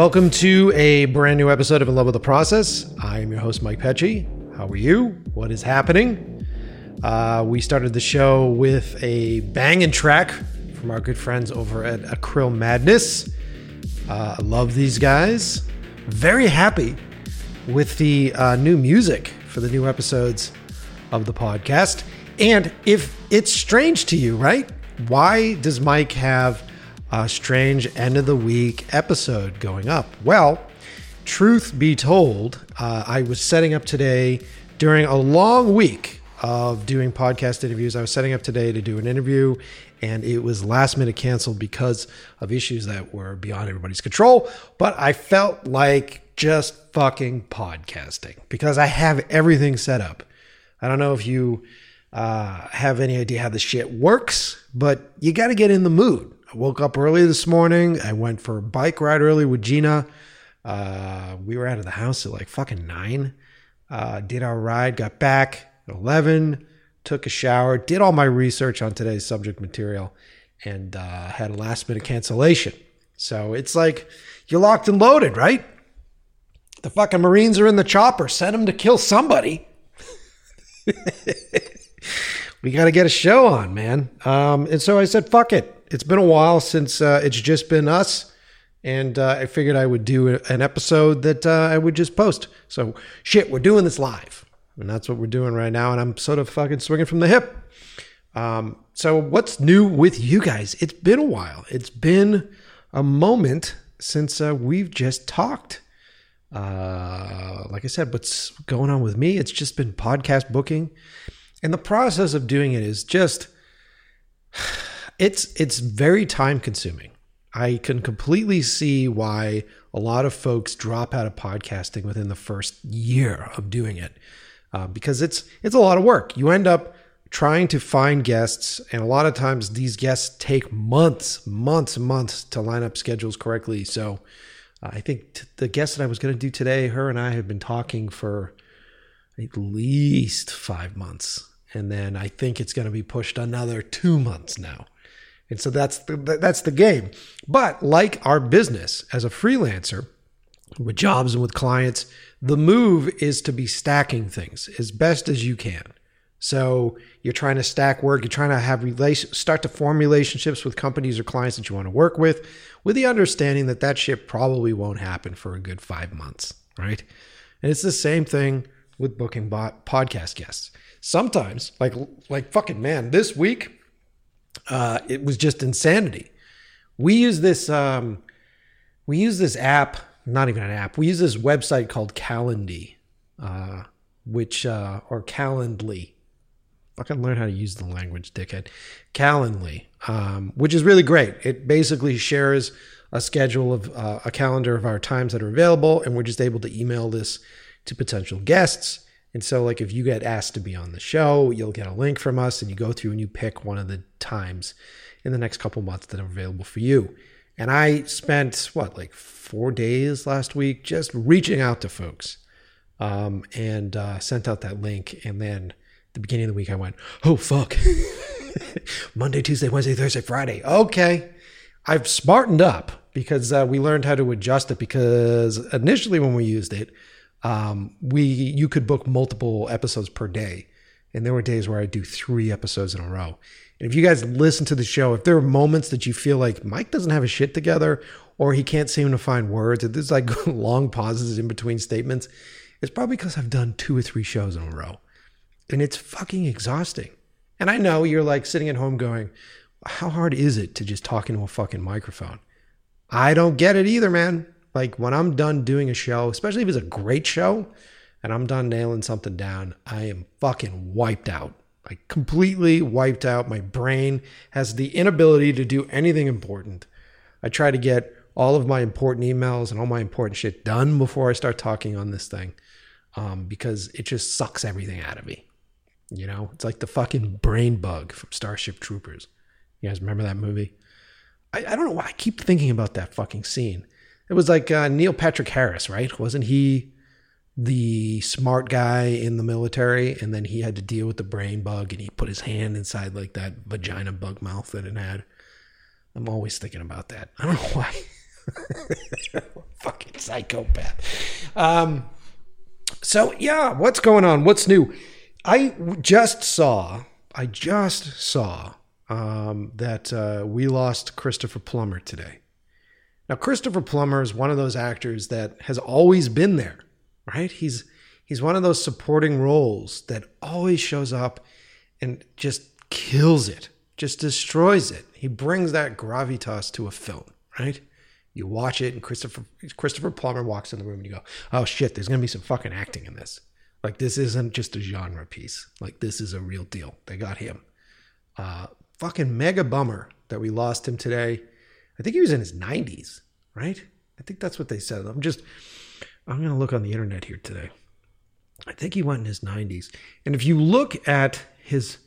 Welcome to a brand new episode of In Love with the Process. I am your host, Mike Pecci. How are you? What is happening? Uh, we started the show with a banging track from our good friends over at Acryl Madness. Uh, I love these guys. Very happy with the uh, new music for the new episodes of the podcast. And if it's strange to you, right? Why does Mike have a strange end of the week episode going up? Well, truth be told, uh, I was setting up today during a long week of doing podcast interviews. I was setting up today to do an interview, and it was last minute canceled because of issues that were beyond everybody's control. But I felt like just fucking podcasting because I have everything set up. I don't know if you uh, have any idea how this shit works, but you got to get in the mood. I woke up early this morning. I went for a bike ride early with Gina. Uh, we were out of the house at like fucking nine. Uh, did our ride, got back at 11, took a shower, did all my research on today's subject material, and uh, had a last minute cancellation. So it's like you're locked and loaded, right? The fucking Marines are in the chopper. Send them to kill somebody. we got to get a show on, man. Um, and so I said, fuck it. It's been a while since uh, it's just been us. And uh, I figured I would do an episode that uh, I would just post. So, shit, we're doing this live. And that's what we're doing right now. And I'm sort of fucking swinging from the hip. Um, so, what's new with you guys? It's been a while. It's been a moment since uh, we've just talked. Uh, like I said, what's going on with me? It's just been podcast booking. And the process of doing it is just it's it's very time consuming. I can completely see why a lot of folks drop out of podcasting within the first year of doing it, uh, because it's it's a lot of work. You end up trying to find guests, and a lot of times these guests take months, months, months to line up schedules correctly. So, uh, I think t- the guest that I was going to do today, her and I have been talking for at least five months, and then I think it's going to be pushed another two months now. And so that's the, that's the game. But like our business as a freelancer with jobs and with clients, the move is to be stacking things as best as you can. So you're trying to stack work, you're trying to have relation, start to form relationships with companies or clients that you want to work with, with the understanding that that shit probably won't happen for a good five months, right? And it's the same thing with booking bot podcast guests. Sometimes, like like fucking man, this week uh, it was just insanity. We use this um, we use this app, not even an app. We use this website called Calendly, uh, which uh, or Calendly. Fucking learn how to use the language, dickhead. Calendly, um, which is really great. It basically shares a schedule of uh, a calendar of our times that are available, and we're just able to email this to potential guests. And so, like, if you get asked to be on the show, you'll get a link from us and you go through and you pick one of the times in the next couple months that are available for you. And I spent, what, like four days last week just reaching out to folks um, and uh, sent out that link. And then the beginning of the week, I went, oh, fuck. Monday, Tuesday, Wednesday, Thursday, Friday. Okay. I've smartened up because uh, we learned how to adjust it because initially when we used it, um, we you could book multiple episodes per day, and there were days where I'd do three episodes in a row. And if you guys listen to the show, if there are moments that you feel like Mike doesn't have his shit together, or he can't seem to find words, if there's like long pauses in between statements, it's probably because I've done two or three shows in a row, and it's fucking exhausting. And I know you're like sitting at home going, "How hard is it to just talk into a fucking microphone?" I don't get it either, man. Like when I'm done doing a show, especially if it's a great show and I'm done nailing something down, I am fucking wiped out. Like completely wiped out. My brain has the inability to do anything important. I try to get all of my important emails and all my important shit done before I start talking on this thing um, because it just sucks everything out of me. You know, it's like the fucking brain bug from Starship Troopers. You guys remember that movie? I, I don't know why I keep thinking about that fucking scene. It was like uh, Neil Patrick Harris, right? Wasn't he the smart guy in the military? And then he had to deal with the brain bug and he put his hand inside like that vagina bug mouth that it had. I'm always thinking about that. I don't know why. Fucking psychopath. Um, so yeah, what's going on? What's new? I just saw. I just saw um, that uh, we lost Christopher Plummer today. Now, Christopher Plummer is one of those actors that has always been there, right? He's he's one of those supporting roles that always shows up and just kills it, just destroys it. He brings that gravitas to a film, right? You watch it, and Christopher Christopher Plummer walks in the room, and you go, "Oh shit, there's gonna be some fucking acting in this. Like this isn't just a genre piece. Like this is a real deal. They got him. Uh, fucking mega bummer that we lost him today. I think he was in his 90s, right? I think that's what they said. I'm just, I'm gonna look on the internet here today. I think he went in his 90s. And if you look at his,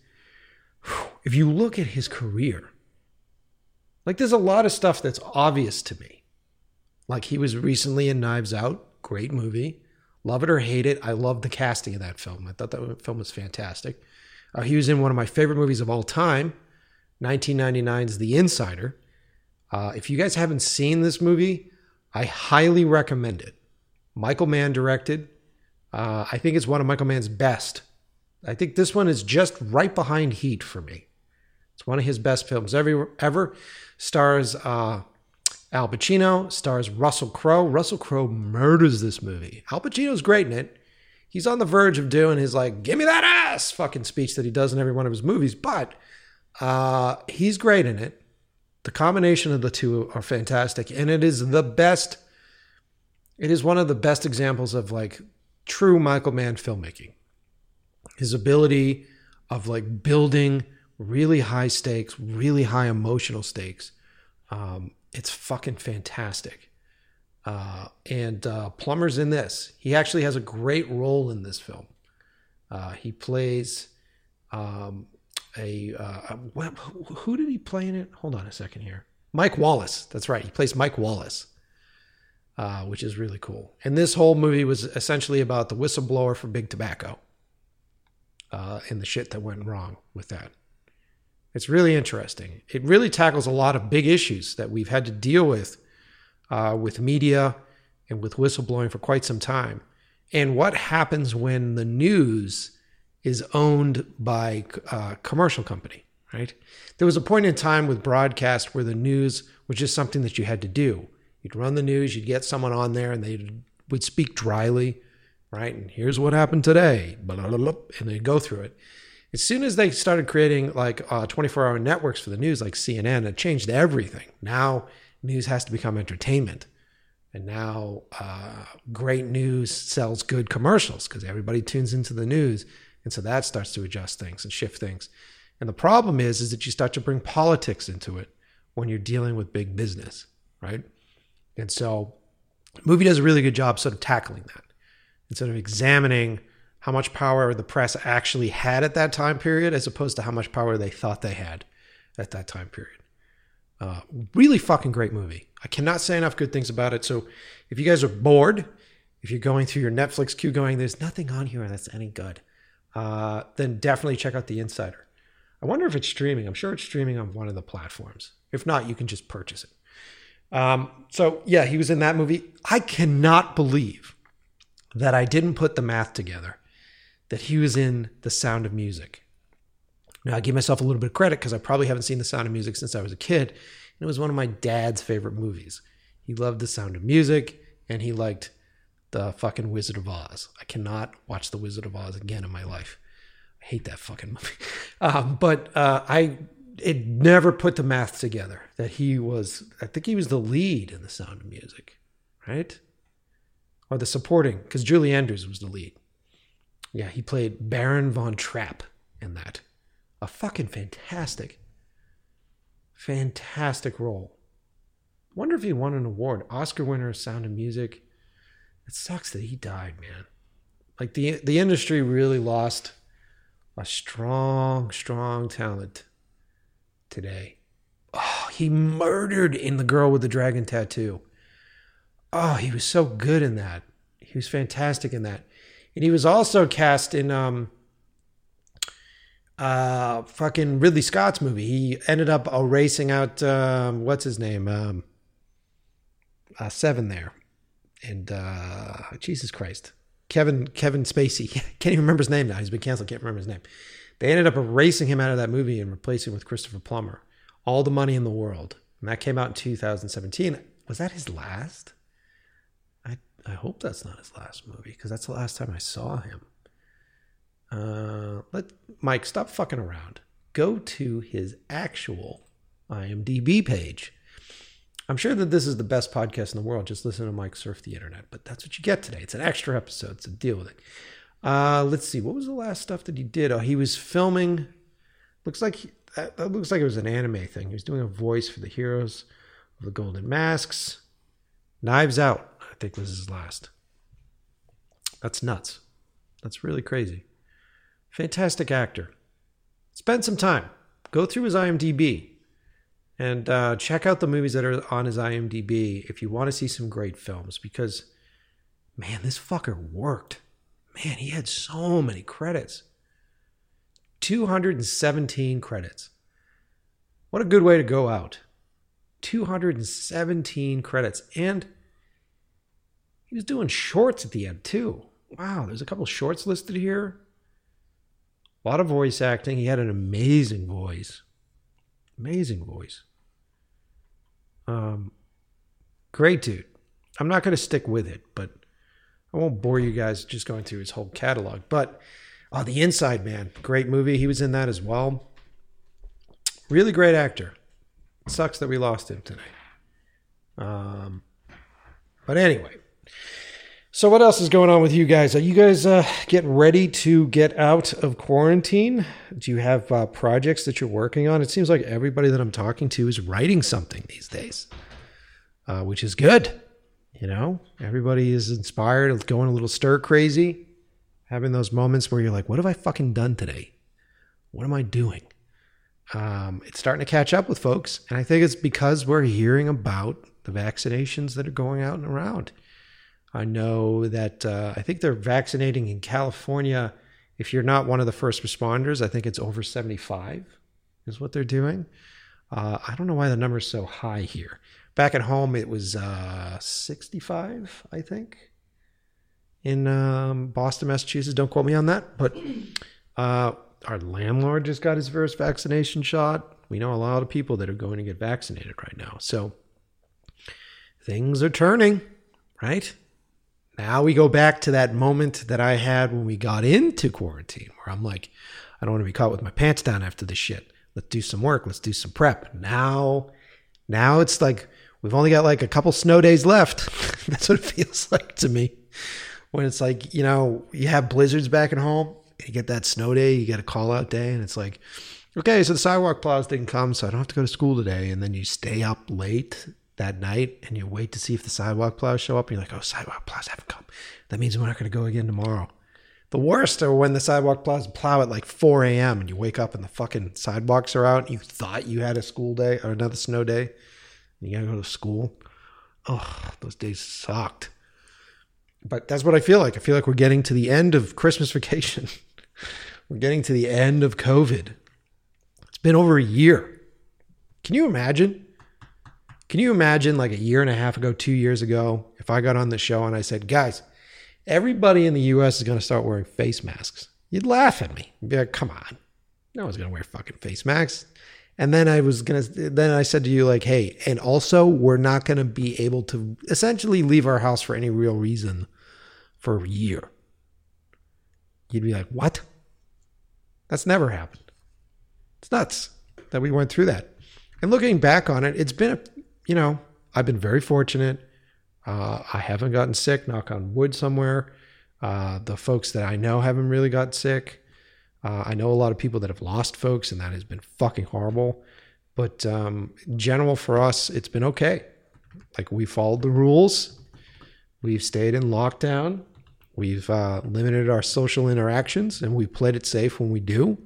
if you look at his career, like there's a lot of stuff that's obvious to me. Like he was recently in Knives Out, great movie. Love it or hate it, I love the casting of that film. I thought that film was fantastic. Uh, he was in one of my favorite movies of all time, 1999's The Insider. Uh, if you guys haven't seen this movie, I highly recommend it. Michael Mann directed. Uh, I think it's one of Michael Mann's best. I think this one is just right behind Heat for me. It's one of his best films ever. ever. Stars uh, Al Pacino, stars Russell Crowe. Russell Crowe murders this movie. Al Pacino's great in it. He's on the verge of doing his like "Give me that ass" fucking speech that he does in every one of his movies, but uh, he's great in it. The combination of the two are fantastic, and it is the best. It is one of the best examples of like true Michael Mann filmmaking. His ability of like building really high stakes, really high emotional stakes. Um, it's fucking fantastic. Uh, and uh, Plummer's in this. He actually has a great role in this film. Uh, he plays um, a uh, who did he play in it? Hold on a second here. Mike Wallace. That's right. He plays Mike Wallace, uh, which is really cool. And this whole movie was essentially about the whistleblower for Big Tobacco uh, and the shit that went wrong with that. It's really interesting. It really tackles a lot of big issues that we've had to deal with uh, with media and with whistleblowing for quite some time. And what happens when the news is owned by a uh, commercial company, right? There was a point in time with broadcast where the news was just something that you had to do. You'd run the news, you'd get someone on there, and they would speak dryly, right? And here's what happened today, blah, blah, blah, and they'd go through it as soon as they started creating like uh, 24 hour networks for the news, like CNN, it changed everything. Now news has to become entertainment. And now uh, great news sells good commercials because everybody tunes into the news. And so that starts to adjust things and shift things. And the problem is, is that you start to bring politics into it when you're dealing with big business, right? And so movie does a really good job sort of tackling that. Instead of examining how much power the press actually had at that time period as opposed to how much power they thought they had at that time period. Uh, really fucking great movie. I cannot say enough good things about it. So if you guys are bored, if you're going through your Netflix queue going, there's nothing on here that's any good, uh, then definitely check out The Insider. I wonder if it's streaming. I'm sure it's streaming on one of the platforms. If not, you can just purchase it. Um, so yeah, he was in that movie. I cannot believe that I didn't put the math together that he was in The Sound of Music. Now, I give myself a little bit of credit because I probably haven't seen The Sound of Music since I was a kid. And it was one of my dad's favorite movies. He loved The Sound of Music and he liked the fucking Wizard of Oz. I cannot watch The Wizard of Oz again in my life. I hate that fucking movie. Um, but uh, I it never put the math together that he was, I think he was the lead in The Sound of Music, right? Or the supporting, because Julie Andrews was the lead. Yeah, he played Baron von Trapp in that. A fucking fantastic, fantastic role. Wonder if he won an award. Oscar winner of Sound of Music. It sucks that he died, man. Like the the industry really lost a strong, strong talent today. Oh, he murdered in The Girl with the Dragon Tattoo. Oh, he was so good in that. He was fantastic in that and he was also cast in um uh fucking Ridley Scott's movie. He ended up erasing out um what's his name? Um uh, seven there, and uh, Jesus Christ, Kevin Kevin Spacey can't even remember his name now. He's been canceled. Can't remember his name. They ended up erasing him out of that movie and replacing him with Christopher Plummer. All the money in the world, and that came out in 2017. Was that his last? I I hope that's not his last movie because that's the last time I saw him. Uh, let Mike stop fucking around. Go to his actual IMDb page. I'm sure that this is the best podcast in the world. Just listen to Mike surf the internet, but that's what you get today. It's an extra episode, so deal with it. Uh, let's see. What was the last stuff that he did? Oh, he was filming. Looks like he, that, that looks like it was an anime thing. He was doing a voice for the heroes of the Golden Masks. Knives Out, I think was his last. That's nuts. That's really crazy. Fantastic actor. Spend some time. Go through his IMDb and uh, check out the movies that are on his IMDb if you want to see some great films because, man, this fucker worked. Man, he had so many credits 217 credits. What a good way to go out. 217 credits. And he was doing shorts at the end, too. Wow, there's a couple shorts listed here. A lot of voice acting. He had an amazing voice. Amazing voice. Um, great dude. I'm not going to stick with it, but I won't bore you guys just going through his whole catalog. But oh, The Inside Man, great movie. He was in that as well. Really great actor. sucks that we lost him today. Um, but anyway, so what else is going on with you guys? Are you guys uh, getting ready to get out of quarantine? Do you have uh, projects that you're working on? It seems like everybody that I'm talking to is writing something these days, uh, which is good. You know, everybody is inspired, going a little stir crazy, having those moments where you're like, "What have I fucking done today? What am I doing?" Um, it's starting to catch up with folks, and I think it's because we're hearing about the vaccinations that are going out and around I know that uh, I think they're vaccinating in California. If you're not one of the first responders, I think it's over 75 is what they're doing. Uh, I don't know why the number is so high here. Back at home, it was uh, 65, I think, in um, Boston, Massachusetts. Don't quote me on that. But uh, our landlord just got his first vaccination shot. We know a lot of people that are going to get vaccinated right now. So things are turning, right? Now we go back to that moment that I had when we got into quarantine, where I'm like, I don't want to be caught with my pants down after this shit. Let's do some work. Let's do some prep. Now, now it's like we've only got like a couple snow days left. That's what it feels like to me. When it's like, you know, you have blizzards back at home, you get that snow day, you get a call out day, and it's like, okay, so the sidewalk plows didn't come, so I don't have to go to school today. And then you stay up late that night and you wait to see if the sidewalk plows show up and you're like, oh, sidewalk plows haven't come. That means we're not going to go again tomorrow. The worst are when the sidewalk plows plow at like 4 a.m. and you wake up and the fucking sidewalks are out. You thought you had a school day or another snow day. And you got to go to school. Oh, those days sucked. But that's what I feel like. I feel like we're getting to the end of Christmas vacation. we're getting to the end of COVID. It's been over a year. Can you imagine? Can you imagine like a year and a half ago, two years ago, if I got on the show and I said, guys, everybody in the US is going to start wearing face masks? You'd laugh at me. You'd be like, come on. No one's going to wear fucking face masks. And then I was going to, then I said to you, like, hey, and also we're not going to be able to essentially leave our house for any real reason for a year. You'd be like, what? That's never happened. It's nuts that we went through that. And looking back on it, it's been a you know, I've been very fortunate. Uh, I haven't gotten sick, knock on wood somewhere. Uh, the folks that I know haven't really got sick. Uh, I know a lot of people that have lost folks, and that has been fucking horrible. But um, general, for us, it's been okay. Like we followed the rules. We've stayed in lockdown. We've uh, limited our social interactions, and we played it safe when we do.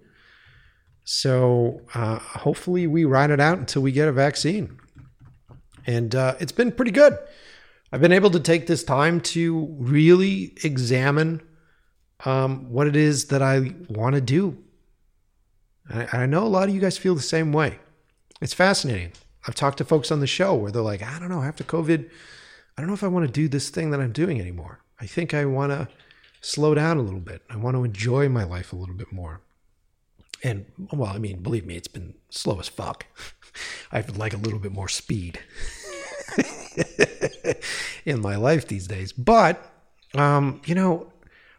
So uh, hopefully, we ride it out until we get a vaccine and uh, it's been pretty good. I've been able to take this time to really examine um, what it is that I want to do. And I, I know a lot of you guys feel the same way. It's fascinating. I've talked to folks on the show where they're like, I don't know, after COVID, I don't know if I want to do this thing that I'm doing anymore. I think I want to slow down a little bit. I want to enjoy my life a little bit more. And well, I mean, believe me, it's been slow as fuck. I'd like a little bit more speed in my life these days. But um, you know,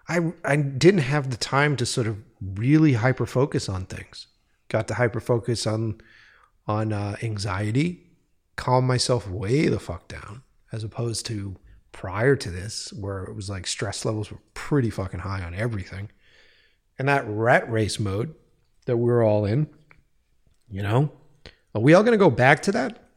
I I didn't have the time to sort of really hyper focus on things. Got to hyper focus on on uh, anxiety, calm myself way the fuck down, as opposed to prior to this, where it was like stress levels were pretty fucking high on everything. And that rat race mode that we're all in, you know, are we all to go back to that?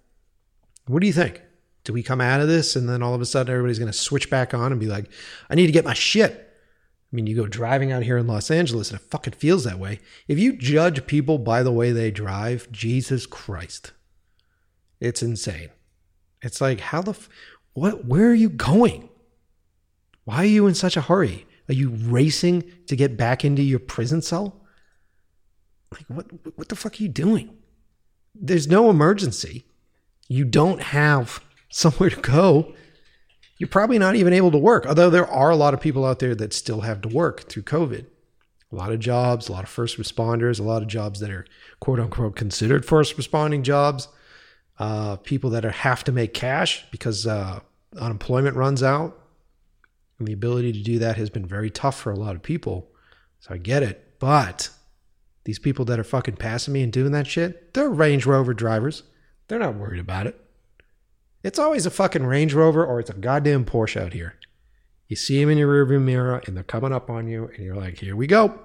What do you think? Do we come out of this and then all of a sudden everybody's going to switch back on and be like, I need to get my shit? I mean, you go driving out here in Los Angeles and it fucking feels that way. If you judge people by the way they drive, Jesus Christ, it's insane. It's like, how the, f- what, where are you going? Why are you in such a hurry? Are you racing to get back into your prison cell? Like, what, what the fuck are you doing? There's no emergency. You don't have somewhere to go. You're probably not even able to work, although there are a lot of people out there that still have to work through COVID. A lot of jobs, a lot of first responders, a lot of jobs that are quote unquote considered first responding jobs. Uh, people that are, have to make cash because uh, unemployment runs out. And the ability to do that has been very tough for a lot of people. So I get it. But these people that are fucking passing me and doing that shit, they're Range Rover drivers. They're not worried about it. It's always a fucking Range Rover or it's a goddamn Porsche out here. You see them in your rearview mirror and they're coming up on you, and you're like, here we go.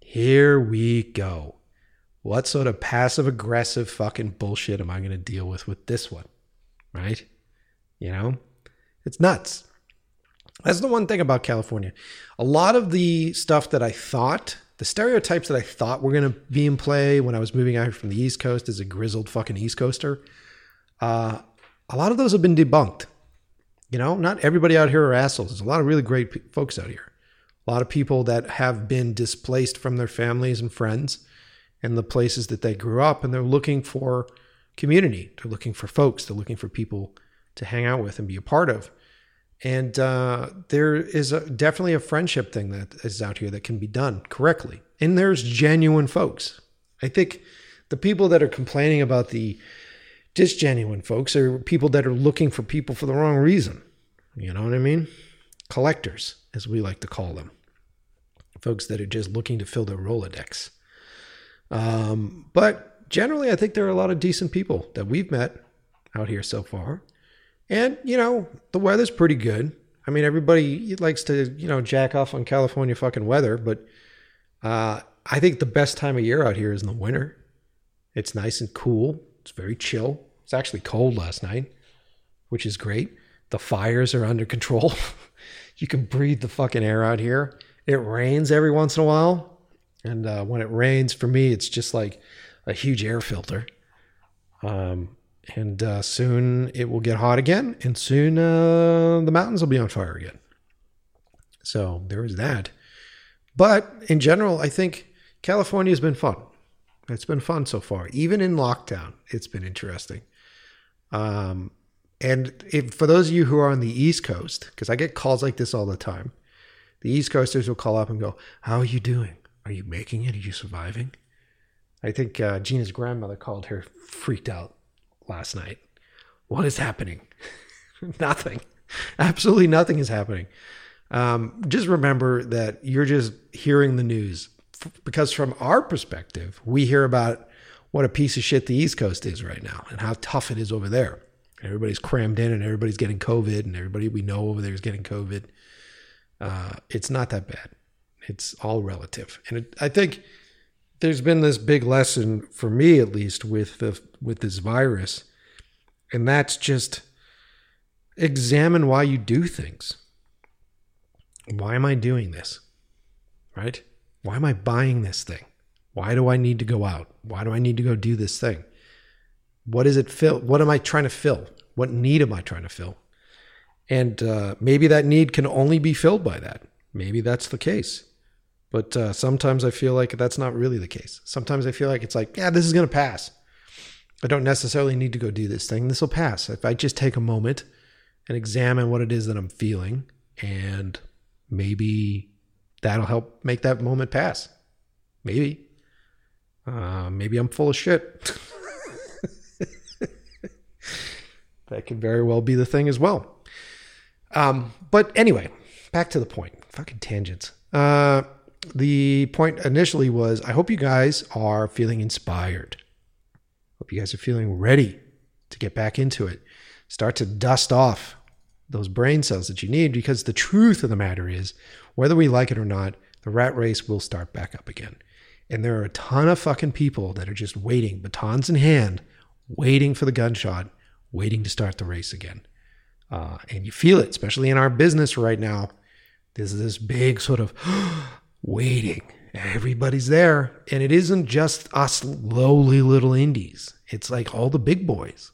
Here we go. What sort of passive aggressive fucking bullshit am I going to deal with with this one? Right? You know? It's nuts. That's the one thing about California. A lot of the stuff that I thought, the stereotypes that I thought were going to be in play when I was moving out here from the East Coast as a grizzled fucking East Coaster, uh, a lot of those have been debunked. You know, not everybody out here are assholes. There's a lot of really great p- folks out here. A lot of people that have been displaced from their families and friends and the places that they grew up, and they're looking for community. They're looking for folks. They're looking for people to hang out with and be a part of. And uh, there is a, definitely a friendship thing that is out here that can be done correctly. And there's genuine folks. I think the people that are complaining about the disgenuine folks are people that are looking for people for the wrong reason. You know what I mean? Collectors, as we like to call them. Folks that are just looking to fill their Rolodex. Um, but generally, I think there are a lot of decent people that we've met out here so far. And, you know, the weather's pretty good. I mean, everybody likes to, you know, jack off on California fucking weather, but uh, I think the best time of year out here is in the winter. It's nice and cool. It's very chill. It's actually cold last night, which is great. The fires are under control. you can breathe the fucking air out here. It rains every once in a while. And uh, when it rains, for me, it's just like a huge air filter. Um, and uh, soon it will get hot again, and soon uh, the mountains will be on fire again. So there is that. But in general, I think California has been fun. It's been fun so far. Even in lockdown, it's been interesting. Um, and if, for those of you who are on the East Coast, because I get calls like this all the time, the East Coasters will call up and go, How are you doing? Are you making it? Are you surviving? I think uh, Gina's grandmother called her freaked out last night. What is happening? nothing. Absolutely nothing is happening. Um, just remember that you're just hearing the news because, from our perspective, we hear about what a piece of shit the East Coast is right now and how tough it is over there. Everybody's crammed in and everybody's getting COVID and everybody we know over there is getting COVID. Uh, it's not that bad. It's all relative. And it, I think there's been this big lesson for me, at least, with the with this virus, and that's just examine why you do things. Why am I doing this? Right? Why am I buying this thing? Why do I need to go out? Why do I need to go do this thing? What is it fill? What am I trying to fill? What need am I trying to fill? And uh, maybe that need can only be filled by that. Maybe that's the case. But uh, sometimes I feel like that's not really the case. Sometimes I feel like it's like, yeah, this is going to pass. I don't necessarily need to go do this thing. This will pass. If I just take a moment and examine what it is that I'm feeling. And maybe that'll help make that moment pass. Maybe. Uh, maybe I'm full of shit. that could very well be the thing as well. Um, but anyway, back to the point. Fucking tangents. Uh, the point initially was I hope you guys are feeling inspired. Hope you guys are feeling ready to get back into it. Start to dust off those brain cells that you need because the truth of the matter is, whether we like it or not, the rat race will start back up again. And there are a ton of fucking people that are just waiting, batons in hand, waiting for the gunshot, waiting to start the race again. Uh, and you feel it, especially in our business right now. There's this big sort of waiting. Everybody's there. And it isn't just us lowly little indies, it's like all the big boys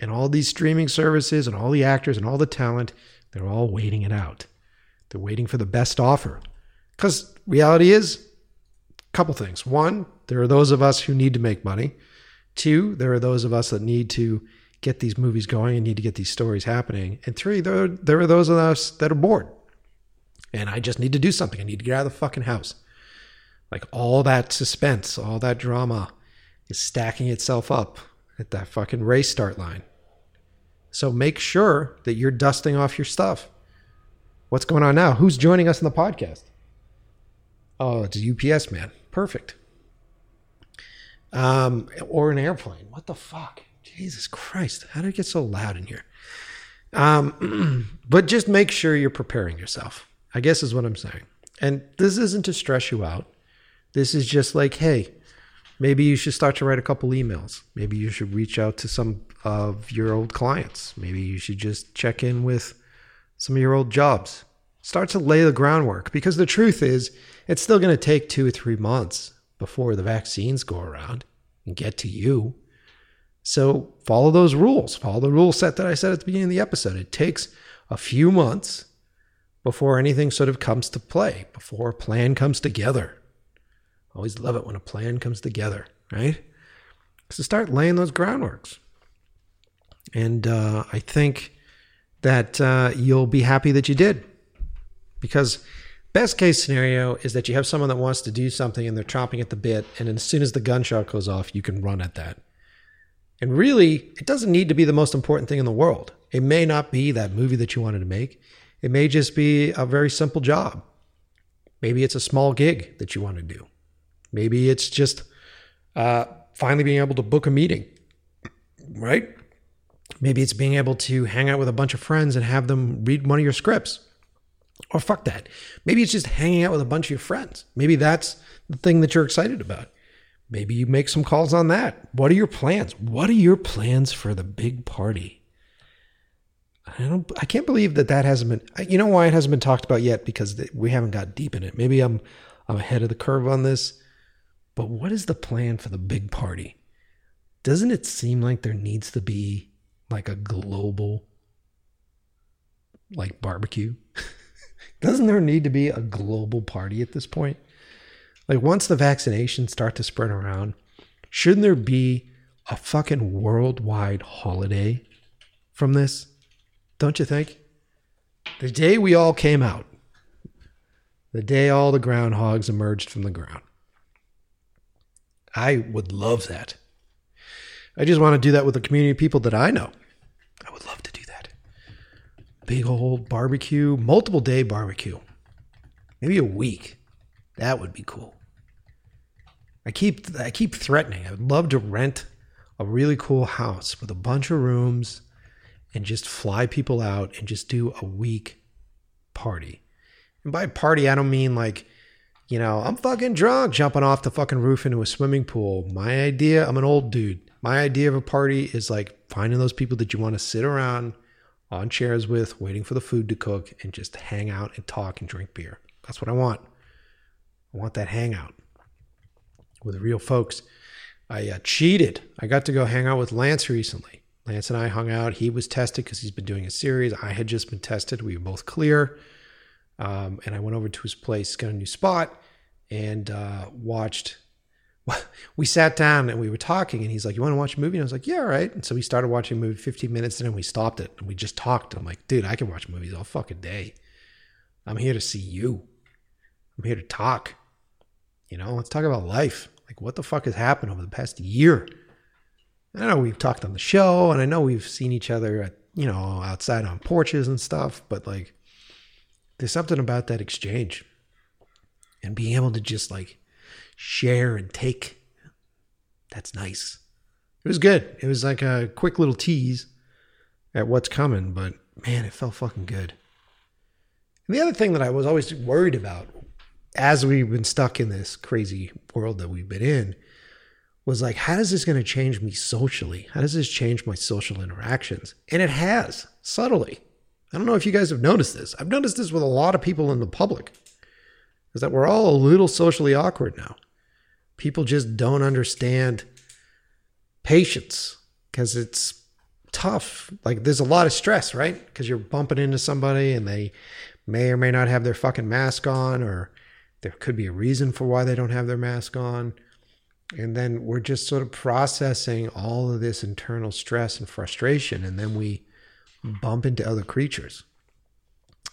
and all these streaming services and all the actors and all the talent. They're all waiting it out. They're waiting for the best offer. Because reality is, a couple things. One, there are those of us who need to make money. Two, there are those of us that need to get these movies going and need to get these stories happening. And three, there, there are those of us that are bored and I just need to do something. I need to get out of the fucking house. Like all that suspense, all that drama is stacking itself up at that fucking race start line. So make sure that you're dusting off your stuff. What's going on now? Who's joining us in the podcast? Oh, it's a UPS man. Perfect. Um, or an airplane. What the fuck? Jesus Christ. How did it get so loud in here? Um, but just make sure you're preparing yourself. I guess is what I'm saying. And this isn't to stress you out. This is just like, hey, maybe you should start to write a couple emails. Maybe you should reach out to some of your old clients. Maybe you should just check in with some of your old jobs. Start to lay the groundwork because the truth is, it's still going to take two or three months before the vaccines go around and get to you. So follow those rules. Follow the rule set that I said at the beginning of the episode. It takes a few months before anything sort of comes to play, before a plan comes together. Always love it when a plan comes together, right? So start laying those groundworks. And uh, I think that uh, you'll be happy that you did. Because best case scenario is that you have someone that wants to do something and they're chomping at the bit, and as soon as the gunshot goes off, you can run at that. And really, it doesn't need to be the most important thing in the world. It may not be that movie that you wanted to make. It may just be a very simple job. Maybe it's a small gig that you want to do. Maybe it's just uh, finally being able to book a meeting, right? Maybe it's being able to hang out with a bunch of friends and have them read one of your scripts. Or fuck that. Maybe it's just hanging out with a bunch of your friends. Maybe that's the thing that you're excited about. Maybe you make some calls on that. What are your plans? What are your plans for the big party? I don't. I can't believe that that hasn't been. You know why it hasn't been talked about yet? Because we haven't got deep in it. Maybe I'm I'm ahead of the curve on this. But what is the plan for the big party? Doesn't it seem like there needs to be like a global like barbecue? Doesn't there need to be a global party at this point? Like once the vaccinations start to spread around, shouldn't there be a fucking worldwide holiday from this? Don't you think? The day we all came out, the day all the groundhogs emerged from the ground. I would love that. I just want to do that with the community of people that I know. I would love to do that. Big old barbecue, multiple day barbecue. Maybe a week. That would be cool. I keep I keep threatening. I would love to rent a really cool house with a bunch of rooms and just fly people out and just do a week party. And by party, I don't mean like, you know, I'm fucking drunk jumping off the fucking roof into a swimming pool. My idea, I'm an old dude. My idea of a party is like finding those people that you want to sit around on chairs with, waiting for the food to cook, and just hang out and talk and drink beer. That's what I want. I want that hangout with real folks. I uh, cheated. I got to go hang out with Lance recently. Lance and I hung out. He was tested because he's been doing a series. I had just been tested. We were both clear. Um, and I went over to his place, got a new spot, and uh, watched we sat down and we were talking, and he's like, "You want to watch a movie?" And I was like, "Yeah, all right." And so we started watching a movie 15 minutes, and then we stopped it, and we just talked. I'm like, "Dude, I can watch movies all fucking day. I'm here to see you. I'm here to talk. You know, let's talk about life. Like, what the fuck has happened over the past year?" I know we've talked on the show, and I know we've seen each other at you know outside on porches and stuff, but like, there's something about that exchange and being able to just like share and take. That's nice. It was good. It was like a quick little tease at what's coming, but man, it felt fucking good. And the other thing that I was always worried about as we've been stuck in this crazy world that we've been in was like, how is this going to change me socially? How does this change my social interactions? And it has, subtly. I don't know if you guys have noticed this. I've noticed this with a lot of people in the public is that we're all a little socially awkward now. People just don't understand patience because it's tough. Like there's a lot of stress, right? Because you're bumping into somebody and they may or may not have their fucking mask on, or there could be a reason for why they don't have their mask on. And then we're just sort of processing all of this internal stress and frustration. And then we bump into other creatures.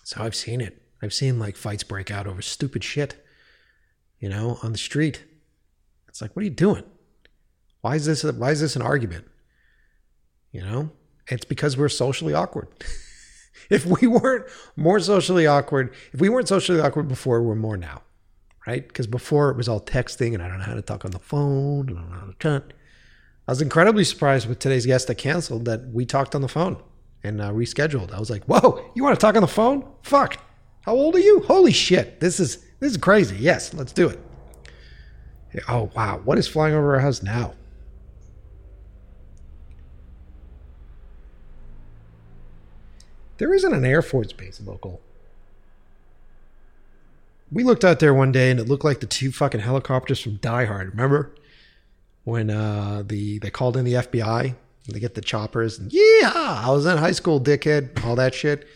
So I've seen it. I've seen like fights break out over stupid shit, you know, on the street. It's like, what are you doing? Why is this? Why is this an argument? You know, it's because we're socially awkward. if we weren't more socially awkward, if we weren't socially awkward before, we're more now, right? Because before it was all texting, and I don't know how to talk on the phone. I don't know how to chat. I was incredibly surprised with today's guest that canceled that we talked on the phone and uh, rescheduled. I was like, "Whoa, you want to talk on the phone? Fuck, how old are you? Holy shit. This is this is crazy. Yes, let's do it. Oh wow, what is flying over our house now? There isn't an Air Force base local. We looked out there one day and it looked like the two fucking helicopters from Die Hard. Remember when uh, the they called in the FBI and they get the choppers? And, yeah, I was in high school, dickhead. All that shit.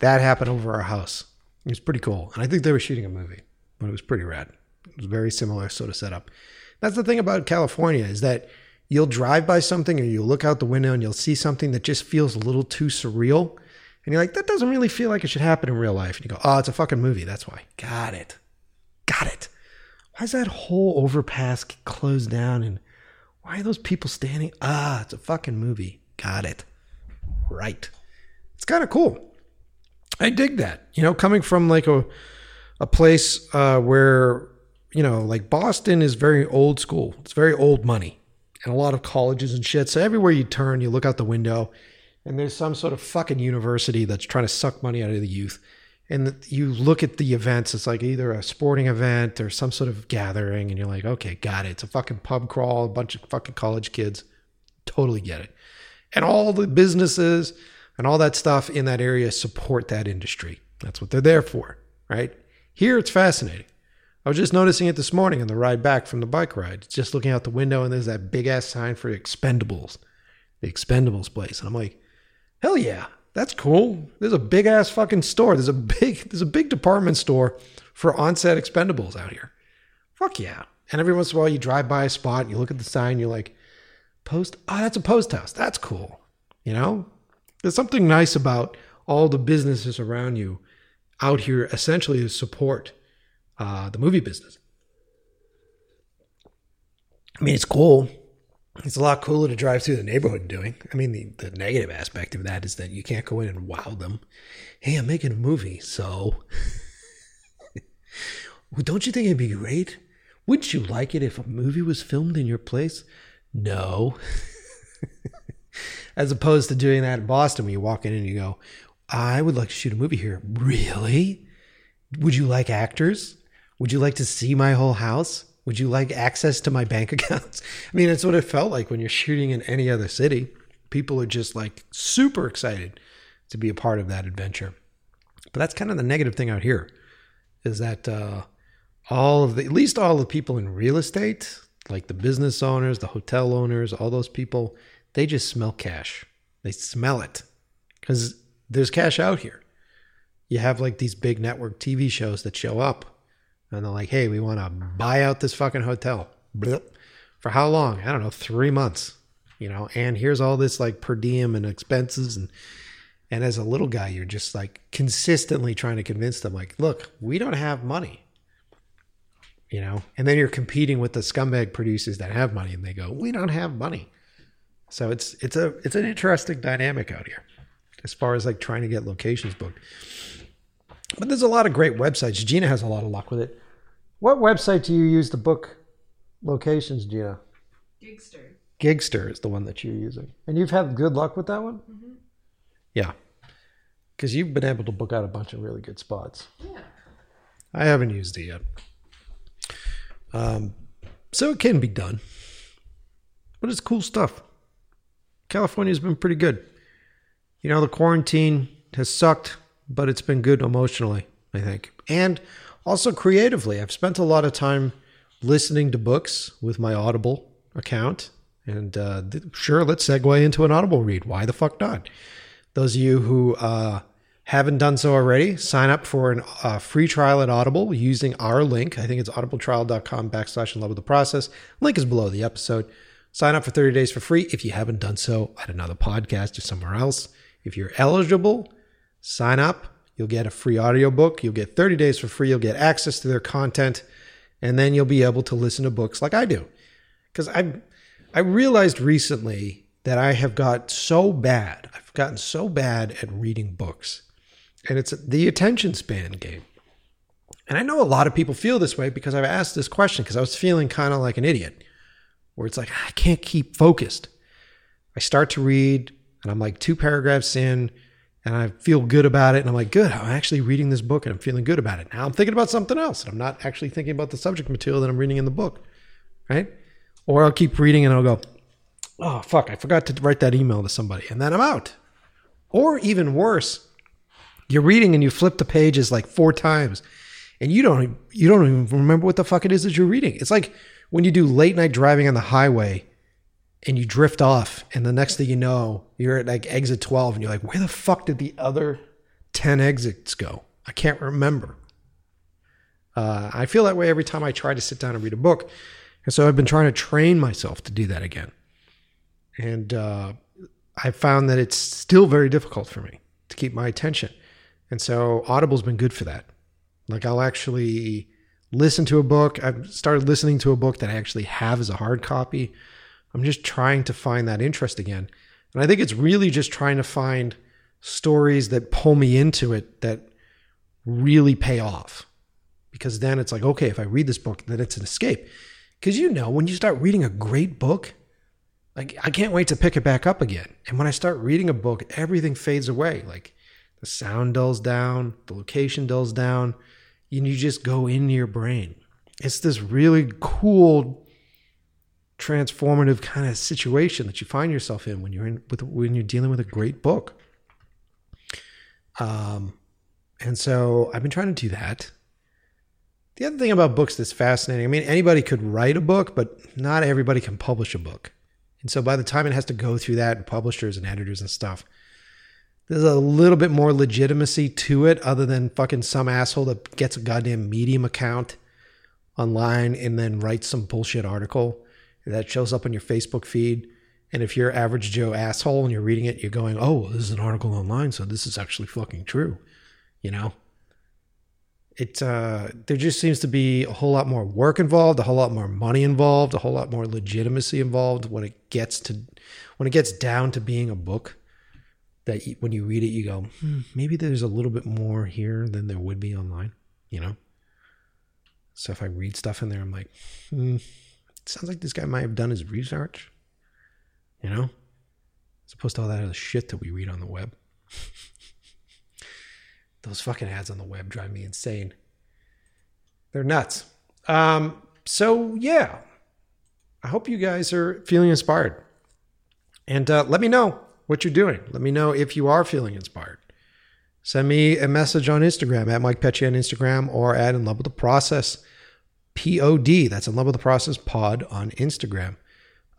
That happened over our house. It was pretty cool. And I think they were shooting a movie, but it was pretty rad. It was very similar sort of setup. That's the thing about California is that you'll drive by something or you'll look out the window and you'll see something that just feels a little too surreal. And you're like, that doesn't really feel like it should happen in real life. And you go, oh, it's a fucking movie. That's why. Got it. Got it. Why is that whole overpass closed down? And why are those people standing? Ah, it's a fucking movie. Got it. Right. It's kind of cool. I dig that. You know, coming from like a a place uh, where you know, like Boston is very old school. It's very old money, and a lot of colleges and shit. So everywhere you turn, you look out the window, and there's some sort of fucking university that's trying to suck money out of the youth. And you look at the events, it's like either a sporting event or some sort of gathering, and you're like, okay, got it. It's a fucking pub crawl, a bunch of fucking college kids. Totally get it. And all the businesses and all that stuff in that area support that industry. That's what they're there for, right? Here it's fascinating. I was just noticing it this morning on the ride back from the bike ride. Just looking out the window and there's that big ass sign for Expendables, the Expendables place. And I'm like, hell yeah, that's cool. There's a big ass fucking store. There's a big there's a big department store for onset Expendables out here. Fuck yeah. And every once in a while you drive by a spot and you look at the sign, you're like, post, oh, that's a post house. That's cool. You know? There's something nice about all the businesses around you out here essentially to support uh, the movie business. I mean, it's cool. It's a lot cooler to drive through the neighborhood doing. I mean, the, the negative aspect of that is that you can't go in and wow them. Hey, I'm making a movie, so. well, don't you think it'd be great? Wouldn't you like it if a movie was filmed in your place? No. as opposed to doing that in Boston when you walk in and you go, I would like to shoot a movie here. Really? Would you like actors? Would you like to see my whole house? Would you like access to my bank accounts? I mean, it's what it felt like when you're shooting in any other city. People are just like super excited to be a part of that adventure. But that's kind of the negative thing out here is that uh, all of the, at least all the people in real estate, like the business owners, the hotel owners, all those people, they just smell cash. They smell it because there's cash out here. You have like these big network TV shows that show up and they're like, hey, we want to buy out this fucking hotel. bleh. for how long? I don't know, three months. You know, and here's all this like per diem and expenses and and as a little guy, you're just like consistently trying to convince them, like, look, we don't have money. You know, and then you're competing with the scumbag producers that have money and they go, We don't have money. So it's it's a it's an interesting dynamic out here as far as like trying to get locations booked. But there's a lot of great websites. Gina has a lot of luck with it. What website do you use to book locations, Gina? Giggster. Giggster is the one that you're using. And you've had good luck with that one? Mm-hmm. Yeah. Because you've been able to book out a bunch of really good spots. Yeah. I haven't used it yet. Um, so it can be done. But it's cool stuff. California's been pretty good. You know, the quarantine has sucked, but it's been good emotionally, I think. And also creatively. I've spent a lot of time listening to books with my Audible account. And uh, th- sure, let's segue into an Audible read. Why the fuck not? Those of you who uh, haven't done so already, sign up for a uh, free trial at Audible using our link. I think it's audibletrial.com backslash in love with the process. Link is below the episode. Sign up for 30 days for free if you haven't done so at another podcast or somewhere else. If you're eligible, sign up. You'll get a free audiobook. You'll get 30 days for free. You'll get access to their content. And then you'll be able to listen to books like I do. Because I I realized recently that I have got so bad. I've gotten so bad at reading books. And it's the attention span game. And I know a lot of people feel this way because I've asked this question because I was feeling kind of like an idiot where it's like, I can't keep focused. I start to read and I'm like two paragraphs in and I feel good about it. And I'm like, good, I'm actually reading this book and I'm feeling good about it. Now I'm thinking about something else and I'm not actually thinking about the subject material that I'm reading in the book. Right. Or I'll keep reading and I'll go, oh, fuck, I forgot to write that email to somebody. And then I'm out. Or even worse, you're reading and you flip the pages like four times and you don't you don't even remember what the fuck it is that you're reading. It's like when you do late night driving on the highway and you drift off and the next thing you know you're at like exit 12 and you're like where the fuck did the other 10 exits go? I can't remember. Uh, i feel that way every time i try to sit down and read a book and so i've been trying to train myself to do that again. And uh, i found that it's still very difficult for me to keep my attention and so audible's been good for that. Like i'll actually listen to a book. I've started listening to a book that i actually have as a hard copy I'm just trying to find that interest again. And I think it's really just trying to find stories that pull me into it that really pay off. Because then it's like, okay, if I read this book, then it's an escape. Because you know, when you start reading a great book, like I can't wait to pick it back up again. And when I start reading a book, everything fades away. Like the sound dulls down, the location dulls down, and you just go into your brain. It's this really cool transformative kind of situation that you find yourself in when you're in with when you're dealing with a great book. Um, and so I've been trying to do that. The other thing about books that's fascinating, I mean, anybody could write a book, but not everybody can publish a book. And so by the time it has to go through that, and publishers and editors and stuff, there's a little bit more legitimacy to it, other than fucking some asshole that gets a goddamn Medium account online and then writes some bullshit article that shows up on your Facebook feed. And if you're average Joe asshole and you're reading it, you're going, oh, this is an article online, so this is actually fucking true. You know? It uh there just seems to be a whole lot more work involved, a whole lot more money involved, a whole lot more legitimacy involved when it gets to when it gets down to being a book that you, when you read it you go, hmm, maybe there's a little bit more here than there would be online, you know? So if I read stuff in there, I'm like, hmm, sounds like this guy might have done his research, you know, as opposed to all that other shit that we read on the web. Those fucking ads on the web drive me insane. They're nuts. Um, so yeah, I hope you guys are feeling inspired, and uh, let me know what you're doing. Let me know if you are feeling inspired. Send me a message on Instagram at Mike Pecci on Instagram or at In Love with the Process pod. That's in love with the process pod on Instagram.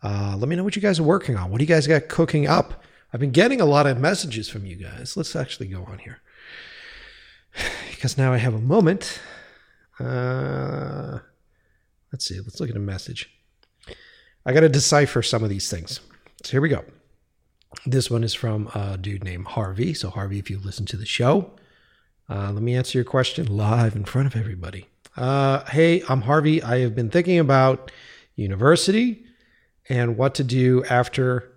Uh, let me know what you guys are working on. What do you guys got cooking up? I've been getting a lot of messages from you guys. Let's actually go on here because now I have a moment. Uh, let's see. Let's look at a message. I got to decipher some of these things. So here we go. This one is from a dude named Harvey. So, Harvey, if you listen to the show, uh, let me answer your question live in front of everybody. Uh, hey, I'm Harvey. I have been thinking about university and what to do after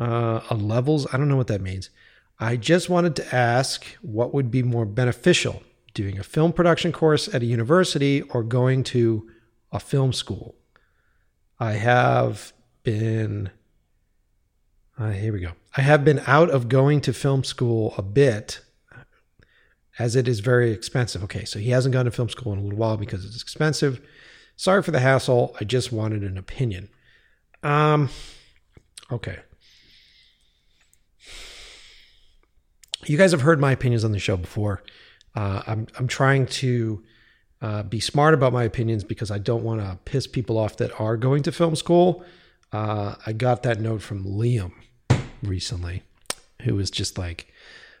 uh, a levels. I don't know what that means. I just wanted to ask what would be more beneficial doing a film production course at a university or going to a film school. I have been, uh, here we go. I have been out of going to film school a bit as it is very expensive. Okay, so he hasn't gone to film school in a little while because it's expensive. Sorry for the hassle. I just wanted an opinion. Um, okay. You guys have heard my opinions on the show before. Uh, I'm I'm trying to uh, be smart about my opinions because I don't want to piss people off that are going to film school. Uh, I got that note from Liam recently, who was just like,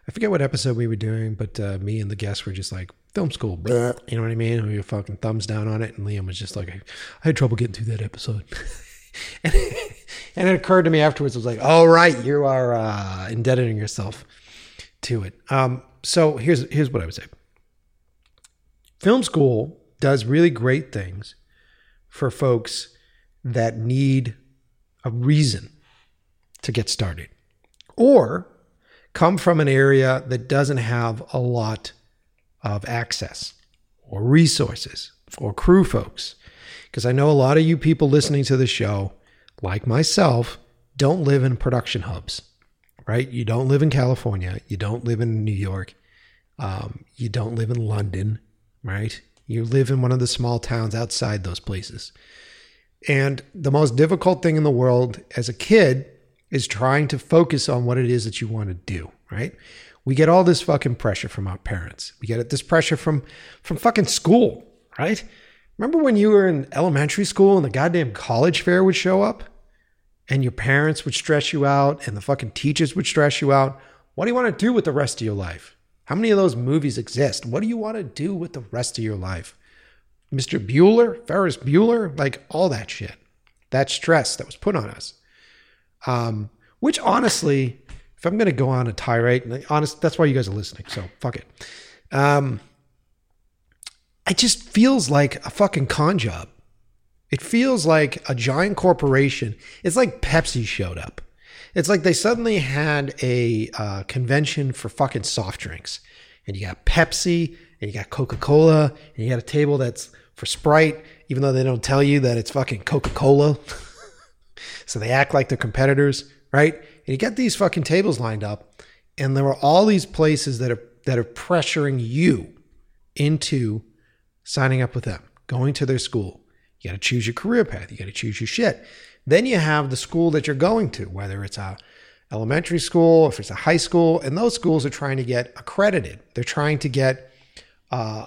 I forget what episode we were doing, but uh, me and the guests were just like, film school, you know what I mean? We were fucking thumbs down on it, and Liam was just like, I had trouble getting through that episode. and, and, it occurred to me afterwards, I was like, all right, you are uh, indebting yourself to it. Um, so here's here's what I would say. Film school does really great things for folks that need a reason to get started or come from an area that doesn't have a lot of access or resources for crew folks. Because I know a lot of you people listening to the show, like myself, don't live in production hubs right? You don't live in California. You don't live in New York. Um, you don't live in London, right? You live in one of the small towns outside those places. And the most difficult thing in the world as a kid is trying to focus on what it is that you want to do, right? We get all this fucking pressure from our parents. We get this pressure from from fucking school, right? Remember when you were in elementary school and the goddamn college fair would show up? and your parents would stress you out and the fucking teachers would stress you out. What do you want to do with the rest of your life? How many of those movies exist? What do you want to do with the rest of your life? Mr. Bueller, Ferris Bueller, like all that shit. That stress that was put on us. Um, which honestly, if I'm going to go on a tirade, honest, that's why you guys are listening. So fuck it. Um, it just feels like a fucking con job. It feels like a giant corporation. It's like Pepsi showed up. It's like they suddenly had a uh, convention for fucking soft drinks. And you got Pepsi and you got Coca Cola and you got a table that's for Sprite, even though they don't tell you that it's fucking Coca Cola. so they act like they're competitors, right? And you get these fucking tables lined up, and there are all these places that are that are pressuring you into signing up with them, going to their school, you got to choose your career path. You got to choose your shit. Then you have the school that you're going to, whether it's a elementary school, if it's a high school, and those schools are trying to get accredited. They're trying to get uh,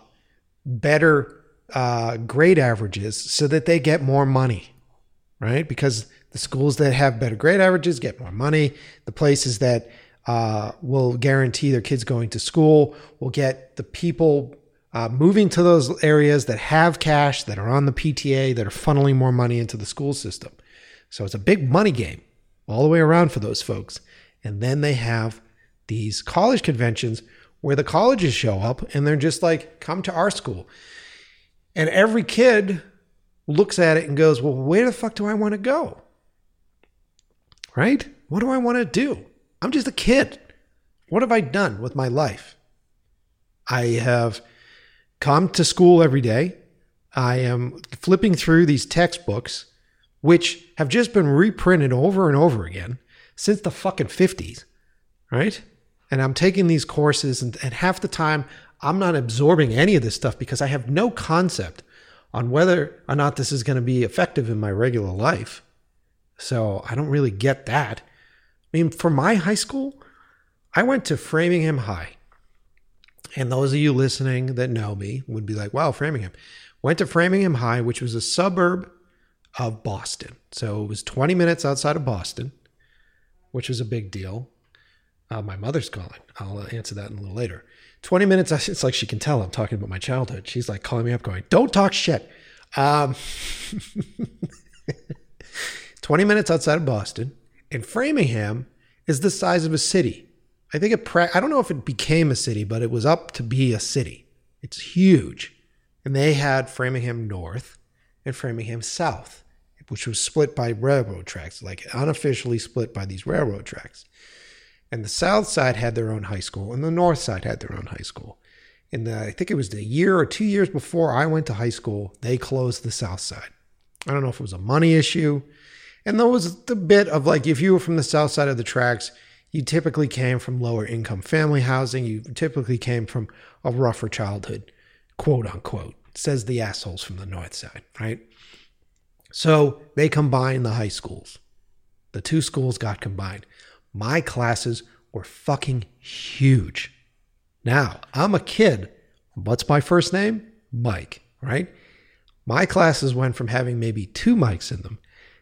better uh, grade averages so that they get more money, right? Because the schools that have better grade averages get more money. The places that uh, will guarantee their kids going to school will get the people uh, moving to those areas that have cash, that are on the PTA, that are funneling more money into the school system. So it's a big money game all the way around for those folks. And then they have these college conventions where the colleges show up and they're just like, come to our school. And every kid looks at it and goes, well, where the fuck do I want to go? Right? What do I want to do? I'm just a kid. What have I done with my life? I have come to school every day. I am flipping through these textbooks, which have just been reprinted over and over again since the fucking 50s, right? And I'm taking these courses, and, and half the time I'm not absorbing any of this stuff because I have no concept on whether or not this is going to be effective in my regular life. So I don't really get that. I mean, for my high school, I went to Framingham High. And those of you listening that know me would be like, wow, Framingham. Went to Framingham High, which was a suburb of Boston. So it was 20 minutes outside of Boston, which was a big deal. Uh, my mother's calling. I'll answer that in a little later. 20 minutes, it's like she can tell I'm talking about my childhood. She's like calling me up, going, Don't talk shit. Um, 20 minutes outside of Boston. And Framingham is the size of a city. I think it, pra- I don't know if it became a city, but it was up to be a city. It's huge. And they had Framingham North and Framingham South, which was split by railroad tracks, like unofficially split by these railroad tracks. And the South side had their own high school, and the North side had their own high school. In the, uh, I think it was the year or two years before I went to high school, they closed the South side. I don't know if it was a money issue. And there was the bit of like, if you were from the South side of the tracks, you typically came from lower income family housing. You typically came from a rougher childhood, quote unquote, says the assholes from the North side, right? So they combined the high schools. The two schools got combined. My classes were fucking huge. Now, I'm a kid. What's my first name? Mike, right? My classes went from having maybe two mics in them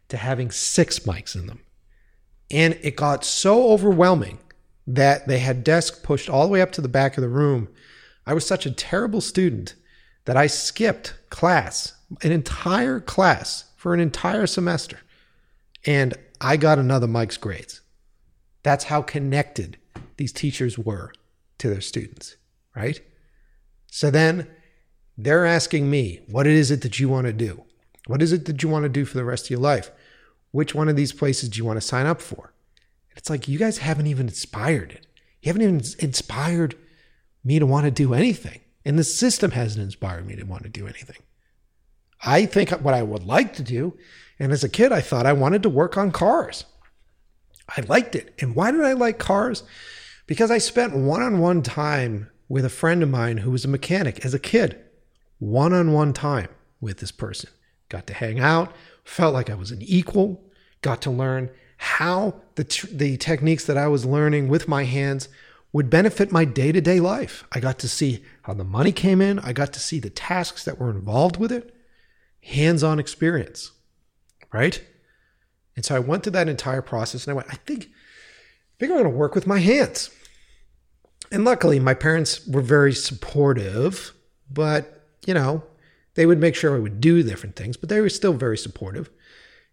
to having six mics in them. And it got so overwhelming that they had desks pushed all the way up to the back of the room. I was such a terrible student that I skipped class, an entire class for an entire semester. And I got another Mike's grades. That's how connected these teachers were to their students, right? So then they're asking me, what is it that you want to do? What is it that you want to do for the rest of your life? Which one of these places do you want to sign up for? It's like you guys haven't even inspired it. You haven't even inspired me to want to do anything. And the system hasn't inspired me to want to do anything. I think what I would like to do, and as a kid, I thought I wanted to work on cars. I liked it. And why did I like cars? Because I spent one on one time with a friend of mine who was a mechanic as a kid. One on one time with this person. Got to hang out, felt like I was an equal, got to learn how the, t- the techniques that I was learning with my hands would benefit my day to day life. I got to see how the money came in, I got to see the tasks that were involved with it. Hands on experience, right? And so I went through that entire process and I went, I think, I think I'm going to work with my hands. And luckily, my parents were very supportive, but, you know, they would make sure I would do different things, but they were still very supportive.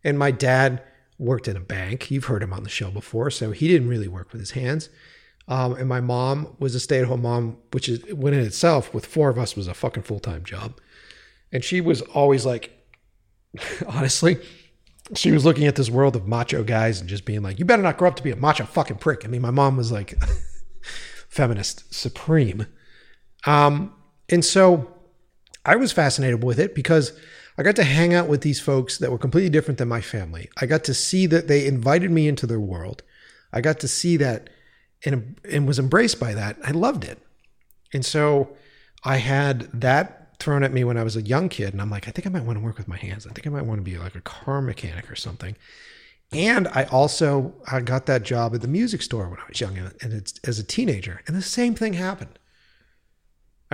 And my dad worked in a bank. You've heard him on the show before, so he didn't really work with his hands. Um, and my mom was a stay at home mom, which is, when in itself, with four of us, was a fucking full time job. And she was always like, honestly, she was looking at this world of macho guys and just being like, you better not grow up to be a macho fucking prick. I mean, my mom was like feminist supreme. Um, and so I was fascinated with it because I got to hang out with these folks that were completely different than my family. I got to see that they invited me into their world. I got to see that and, and was embraced by that. I loved it. And so I had that thrown at me when I was a young kid, and I'm like, I think I might want to work with my hands. I think I might want to be like a car mechanic or something. And I also I got that job at the music store when I was young, and as a teenager, and the same thing happened.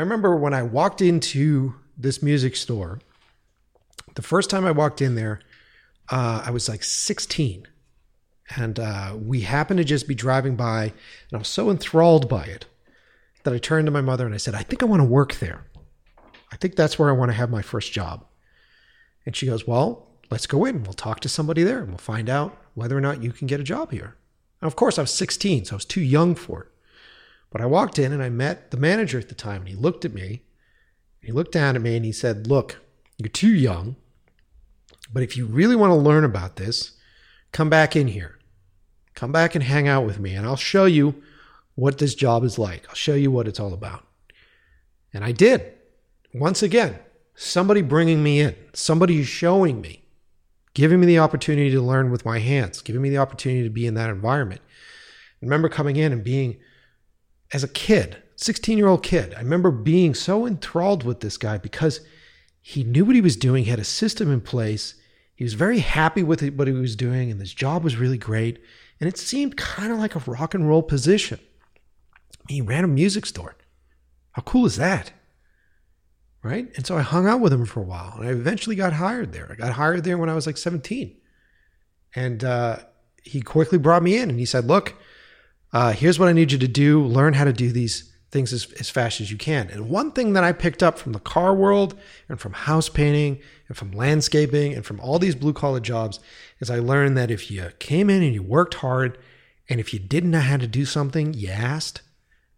I remember when I walked into this music store, the first time I walked in there, uh, I was like 16. And uh, we happened to just be driving by, and I was so enthralled by it that I turned to my mother and I said, I think I want to work there. I think that's where I want to have my first job. And she goes, Well, let's go in. We'll talk to somebody there and we'll find out whether or not you can get a job here. And of course, I was 16, so I was too young for it. But I walked in and I met the manager at the time, and he looked at me. He looked down at me and he said, Look, you're too young, but if you really want to learn about this, come back in here. Come back and hang out with me, and I'll show you what this job is like. I'll show you what it's all about. And I did. Once again, somebody bringing me in, somebody showing me, giving me the opportunity to learn with my hands, giving me the opportunity to be in that environment. I remember coming in and being, as a kid, 16 year old kid, I remember being so enthralled with this guy because he knew what he was doing, he had a system in place. He was very happy with what he was doing, and his job was really great. And it seemed kind of like a rock and roll position. He ran a music store. How cool is that? right? And so I hung out with him for a while, and I eventually got hired there. I got hired there when I was like 17, and uh, he quickly brought me in, and he said, "Look, uh, here's what I need you to do: learn how to do these things as, as fast as you can. And one thing that I picked up from the car world and from house painting and from landscaping and from all these blue collar jobs is I learned that if you came in and you worked hard and if you didn't know how to do something, you asked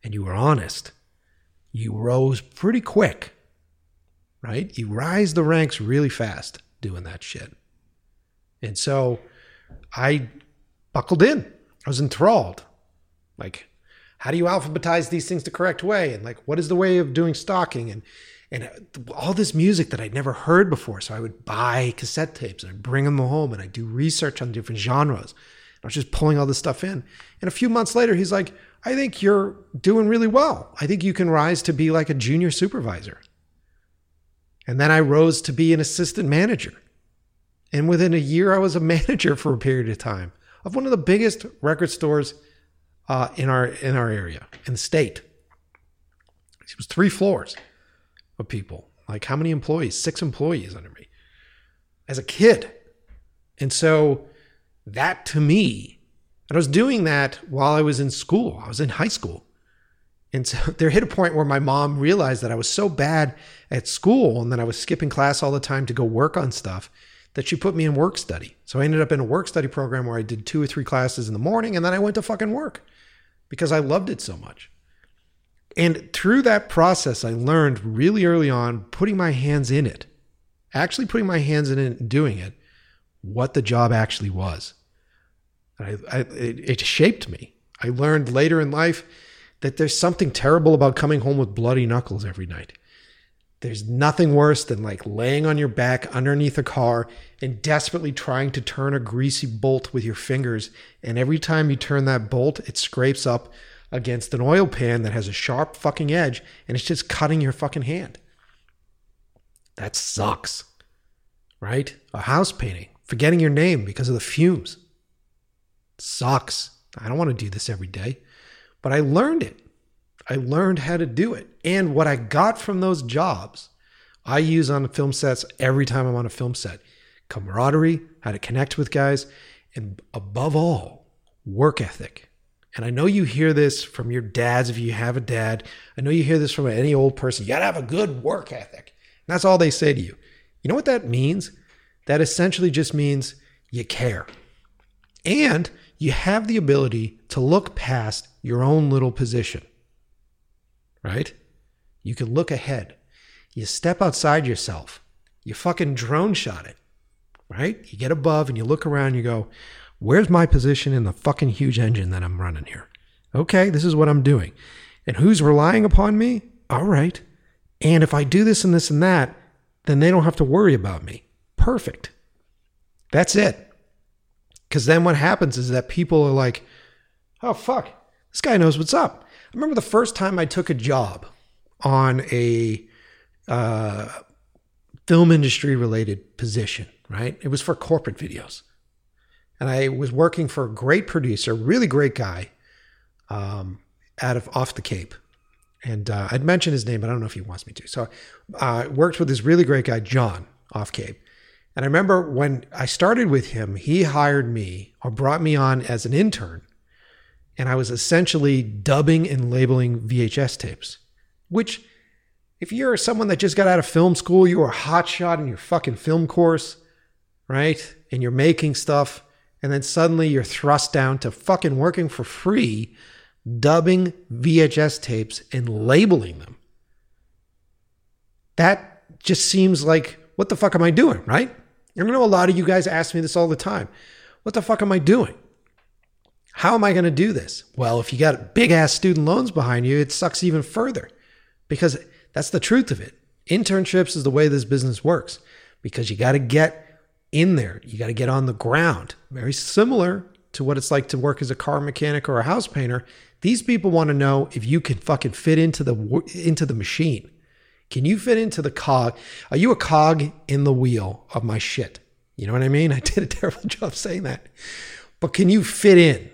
and you were honest, you rose pretty quick, right? You rise the ranks really fast doing that shit. And so I buckled in. I was enthralled. Like, how do you alphabetize these things the correct way and like what is the way of doing stocking and and uh, all this music that I'd never heard before. So I would buy cassette tapes and I'd bring them home and I'd do research on different genres. I was just pulling all this stuff in. And a few months later, he's like, I think you're doing really well. I think you can rise to be like a junior supervisor. And then I rose to be an assistant manager. And within a year, I was a manager for a period of time of one of the biggest record stores uh, in our in our area in the state. It was three floors of people. Like how many employees? Six employees under me as a kid. And so that to me, and I was doing that while I was in school. I was in high school. And so there hit a point where my mom realized that I was so bad at school and that I was skipping class all the time to go work on stuff that she put me in work study. So I ended up in a work study program where I did two or three classes in the morning and then I went to fucking work because I loved it so much. And through that process, I learned really early on, putting my hands in it, actually putting my hands in it and doing it, what the job actually was. I, I, it, it shaped me. I learned later in life that there's something terrible about coming home with bloody knuckles every night. There's nothing worse than like laying on your back underneath a car and desperately trying to turn a greasy bolt with your fingers. And every time you turn that bolt, it scrapes up against an oil pan that has a sharp fucking edge and it's just cutting your fucking hand. That sucks, right? A house painting, forgetting your name because of the fumes. Sucks. I don't want to do this every day, but I learned it. I learned how to do it. And what I got from those jobs, I use on film sets every time I'm on a film set camaraderie, how to connect with guys, and above all, work ethic. And I know you hear this from your dads if you have a dad. I know you hear this from any old person. You got to have a good work ethic. And that's all they say to you. You know what that means? That essentially just means you care. And you have the ability to look past your own little position right? You can look ahead. You step outside yourself. You fucking drone shot it, right? You get above and you look around, you go, where's my position in the fucking huge engine that I'm running here? Okay, this is what I'm doing. And who's relying upon me? All right. And if I do this and this and that, then they don't have to worry about me. Perfect. That's it. Because then what happens is that people are like, oh, fuck, this guy knows what's up. I remember the first time I took a job on a uh, film industry related position, right? It was for corporate videos. And I was working for a great producer, really great guy, um, out of off the Cape. And uh, I'd mention his name, but I don't know if he wants me to. So I uh, worked with this really great guy, John, off Cape. And I remember when I started with him, he hired me or brought me on as an intern and I was essentially dubbing and labeling VHS tapes. Which, if you're someone that just got out of film school, you are a hotshot in your fucking film course, right? And you're making stuff, and then suddenly you're thrust down to fucking working for free, dubbing VHS tapes and labeling them. That just seems like, what the fuck am I doing, right? I know a lot of you guys ask me this all the time. What the fuck am I doing? How am I going to do this? Well, if you got big ass student loans behind you, it sucks even further because that's the truth of it. Internships is the way this business works because you got to get in there. You got to get on the ground. Very similar to what it's like to work as a car mechanic or a house painter. These people want to know if you can fucking fit into the into the machine. Can you fit into the cog? Are you a cog in the wheel of my shit? You know what I mean? I did a terrible job saying that. But can you fit in?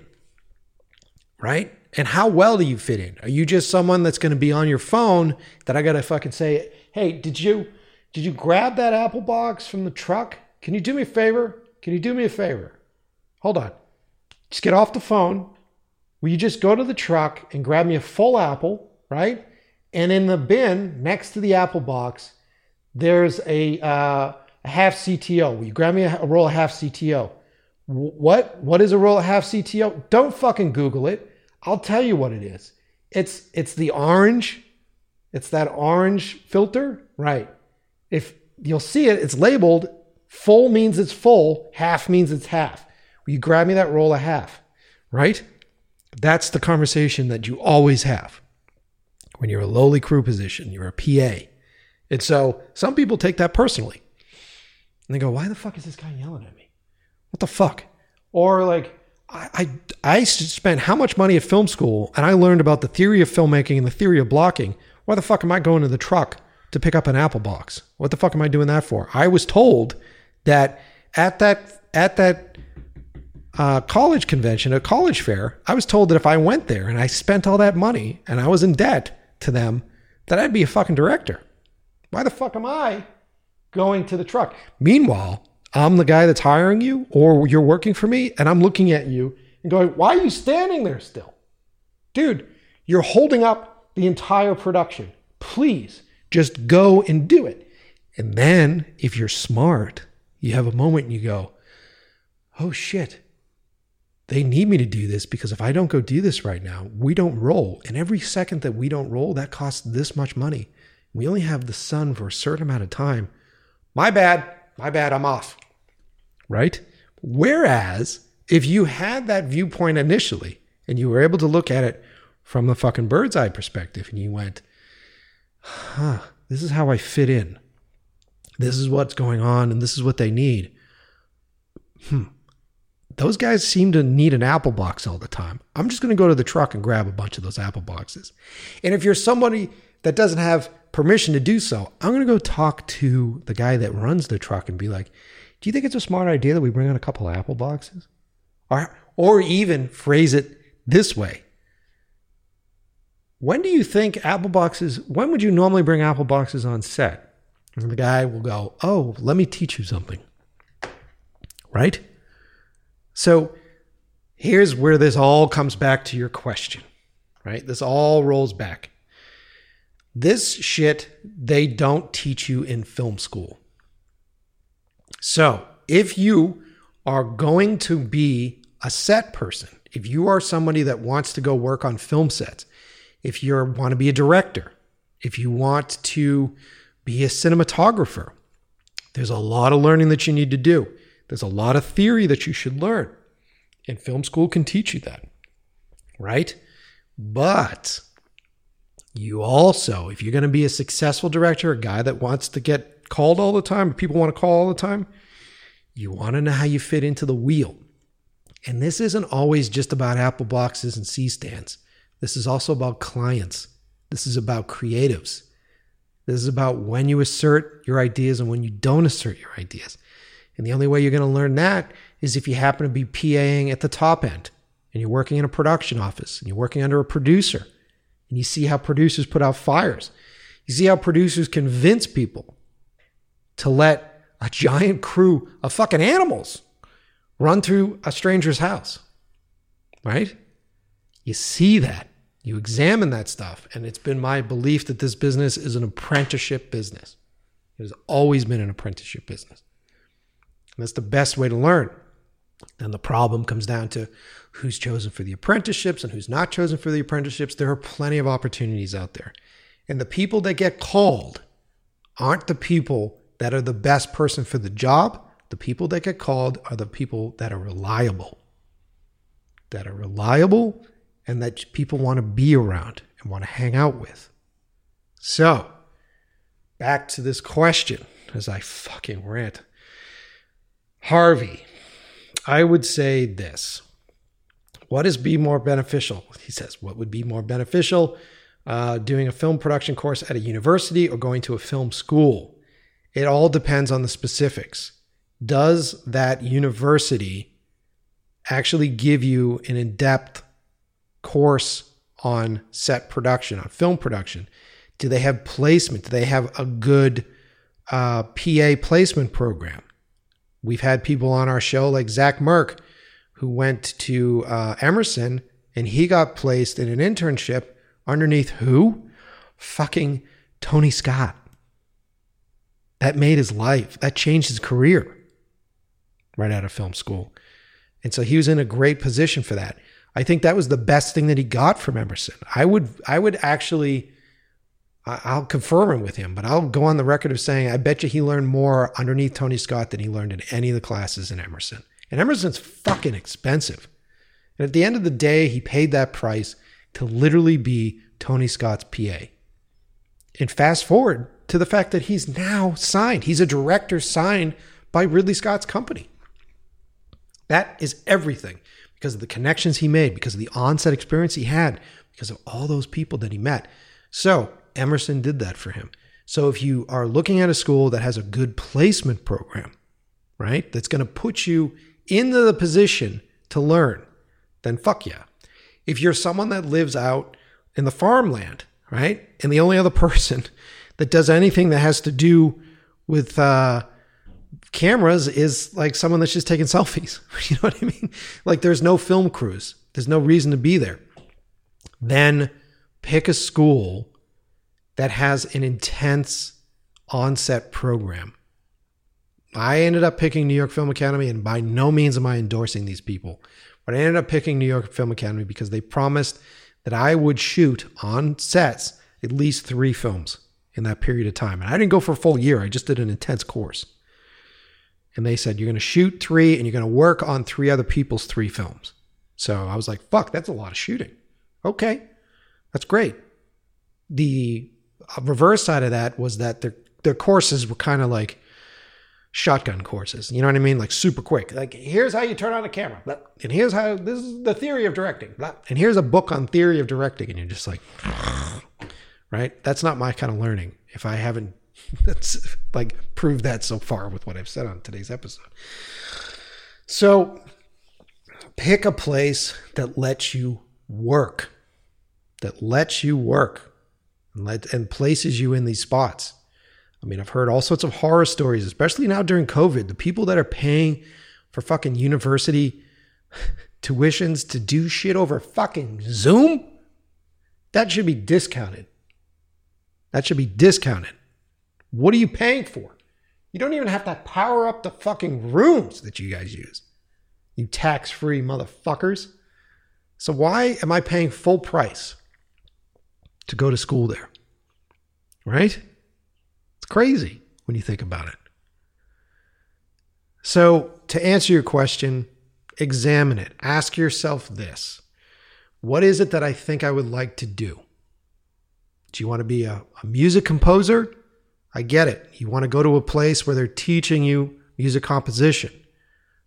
Right? And how well do you fit in? Are you just someone that's going to be on your phone that I got to fucking say, "Hey, did you did you grab that apple box from the truck? Can you do me a favor? Can you do me a favor? Hold on. Just get off the phone. Will you just go to the truck and grab me a full apple right? And in the bin next to the apple box, there's a, uh, a half CTO. Will you grab me a, a roll of half CTO? What? What is a roll of half CTO? Don't fucking Google it. I'll tell you what it is. It's it's the orange. It's that orange filter, right? If you'll see it, it's labeled full means it's full, half means it's half. Will you grab me that roll of half? Right? That's the conversation that you always have when you're a lowly crew position, you're a PA. And so some people take that personally. And they go, why the fuck is this guy yelling at me? What the fuck? Or like, I, I, I spent how much money at film school and I learned about the theory of filmmaking and the theory of blocking. Why the fuck am I going to the truck to pick up an apple box? What the fuck am I doing that for? I was told that at that at that uh, college convention, a college fair, I was told that if I went there and I spent all that money and I was in debt to them, that I'd be a fucking director. Why the fuck am I going to the truck? Meanwhile, I'm the guy that's hiring you or you're working for me and I'm looking at you and going, why are you standing there still? Dude, you're holding up the entire production. Please just go and do it. And then if you're smart, you have a moment and you go, oh shit, they need me to do this because if I don't go do this right now, we don't roll. And every second that we don't roll, that costs this much money. We only have the sun for a certain amount of time. My bad. My bad. I'm off right? Whereas if you had that viewpoint initially and you were able to look at it from the fucking bird's eye perspective and you went, huh, this is how I fit in. This is what's going on and this is what they need. Hmm. Those guys seem to need an apple box all the time. I'm just going to go to the truck and grab a bunch of those apple boxes. And if you're somebody that doesn't have permission to do so, I'm going to go talk to the guy that runs the truck and be like, do you think it's a smart idea that we bring in a couple apple boxes? Or, or even phrase it this way. When do you think apple boxes, when would you normally bring apple boxes on set? And the guy will go, Oh, let me teach you something. Right? So here's where this all comes back to your question, right? This all rolls back. This shit they don't teach you in film school. So, if you are going to be a set person, if you are somebody that wants to go work on film sets, if you want to be a director, if you want to be a cinematographer, there's a lot of learning that you need to do. There's a lot of theory that you should learn. And film school can teach you that, right? But you also, if you're going to be a successful director, a guy that wants to get called all the time, people want to call all the time, you want to know how you fit into the wheel. And this isn't always just about Apple boxes and C stands. This is also about clients. This is about creatives. This is about when you assert your ideas and when you don't assert your ideas. And the only way you're going to learn that is if you happen to be PAing at the top end and you're working in a production office and you're working under a producer and you see how producers put out fires. You see how producers convince people to let a giant crew of fucking animals run through a stranger's house. Right? You see that. You examine that stuff. And it's been my belief that this business is an apprenticeship business. It has always been an apprenticeship business. And that's the best way to learn. And the problem comes down to who's chosen for the apprenticeships and who's not chosen for the apprenticeships. There are plenty of opportunities out there. And the people that get called aren't the people that are the best person for the job, the people that get called are the people that are reliable. That are reliable and that people want to be around and want to hang out with. So, back to this question as I fucking rant. Harvey, I would say this. What is be more beneficial? He says, what would be more beneficial? Uh, doing a film production course at a university or going to a film school? It all depends on the specifics. Does that university actually give you an in depth course on set production, on film production? Do they have placement? Do they have a good uh, PA placement program? We've had people on our show like Zach Merck, who went to uh, Emerson and he got placed in an internship underneath who? Fucking Tony Scott. That made his life, that changed his career right out of film school. And so he was in a great position for that. I think that was the best thing that he got from Emerson. I would I would actually I'll confirm it with him, but I'll go on the record of saying I bet you he learned more underneath Tony Scott than he learned in any of the classes in Emerson. And Emerson's fucking expensive. And at the end of the day, he paid that price to literally be Tony Scott's PA. And fast forward to the fact that he's now signed. He's a director signed by Ridley Scott's company. That is everything because of the connections he made, because of the onset experience he had, because of all those people that he met. So Emerson did that for him. So if you are looking at a school that has a good placement program, right, that's going to put you into the position to learn, then fuck yeah. If you're someone that lives out in the farmland, right, and the only other person that does anything that has to do with uh, cameras is like someone that's just taking selfies. You know what I mean? Like there's no film crews. There's no reason to be there. Then pick a school that has an intense onset program. I ended up picking New York Film Academy, and by no means am I endorsing these people, but I ended up picking New York Film Academy because they promised that I would shoot on sets at least three films in that period of time. And I didn't go for a full year, I just did an intense course and they said, You're going to shoot three and you're going to work on three other people's three films. So I was like, Fuck, that's a lot of shooting. Okay, that's great. The reverse side of that was that their, their courses were kind of like shotgun courses. You know what I mean? Like super quick. Like, here's how you turn on a camera. And here's how this is the theory of directing. And here's a book on theory of directing. And you're just like, right? That's not my kind of learning. If I haven't That's like proved that so far with what I've said on today's episode. So pick a place that lets you work, that lets you work and, let, and places you in these spots. I mean, I've heard all sorts of horror stories, especially now during COVID. The people that are paying for fucking university tuitions to do shit over fucking Zoom, that should be discounted. That should be discounted. What are you paying for? You don't even have to power up the fucking rooms that you guys use. You tax free motherfuckers. So, why am I paying full price to go to school there? Right? Crazy when you think about it. So, to answer your question, examine it. Ask yourself this What is it that I think I would like to do? Do you want to be a, a music composer? I get it. You want to go to a place where they're teaching you music composition.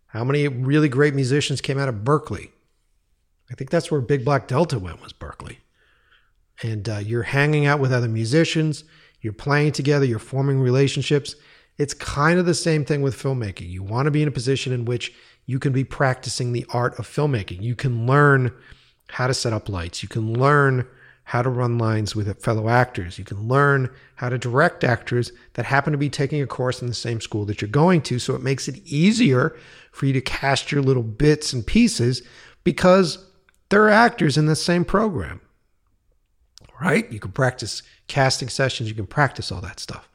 How many really great musicians came out of Berklee? I think that's where Big Black Delta went was Berklee. And uh, you're hanging out with other musicians, you're playing together, you're forming relationships. It's kind of the same thing with filmmaking. You want to be in a position in which you can be practicing the art of filmmaking. You can learn how to set up lights. You can learn how to run lines with fellow actors. You can learn how to direct actors that happen to be taking a course in the same school that you're going to. So it makes it easier for you to cast your little bits and pieces because they're actors in the same program. Right? You can practice casting sessions, you can practice all that stuff.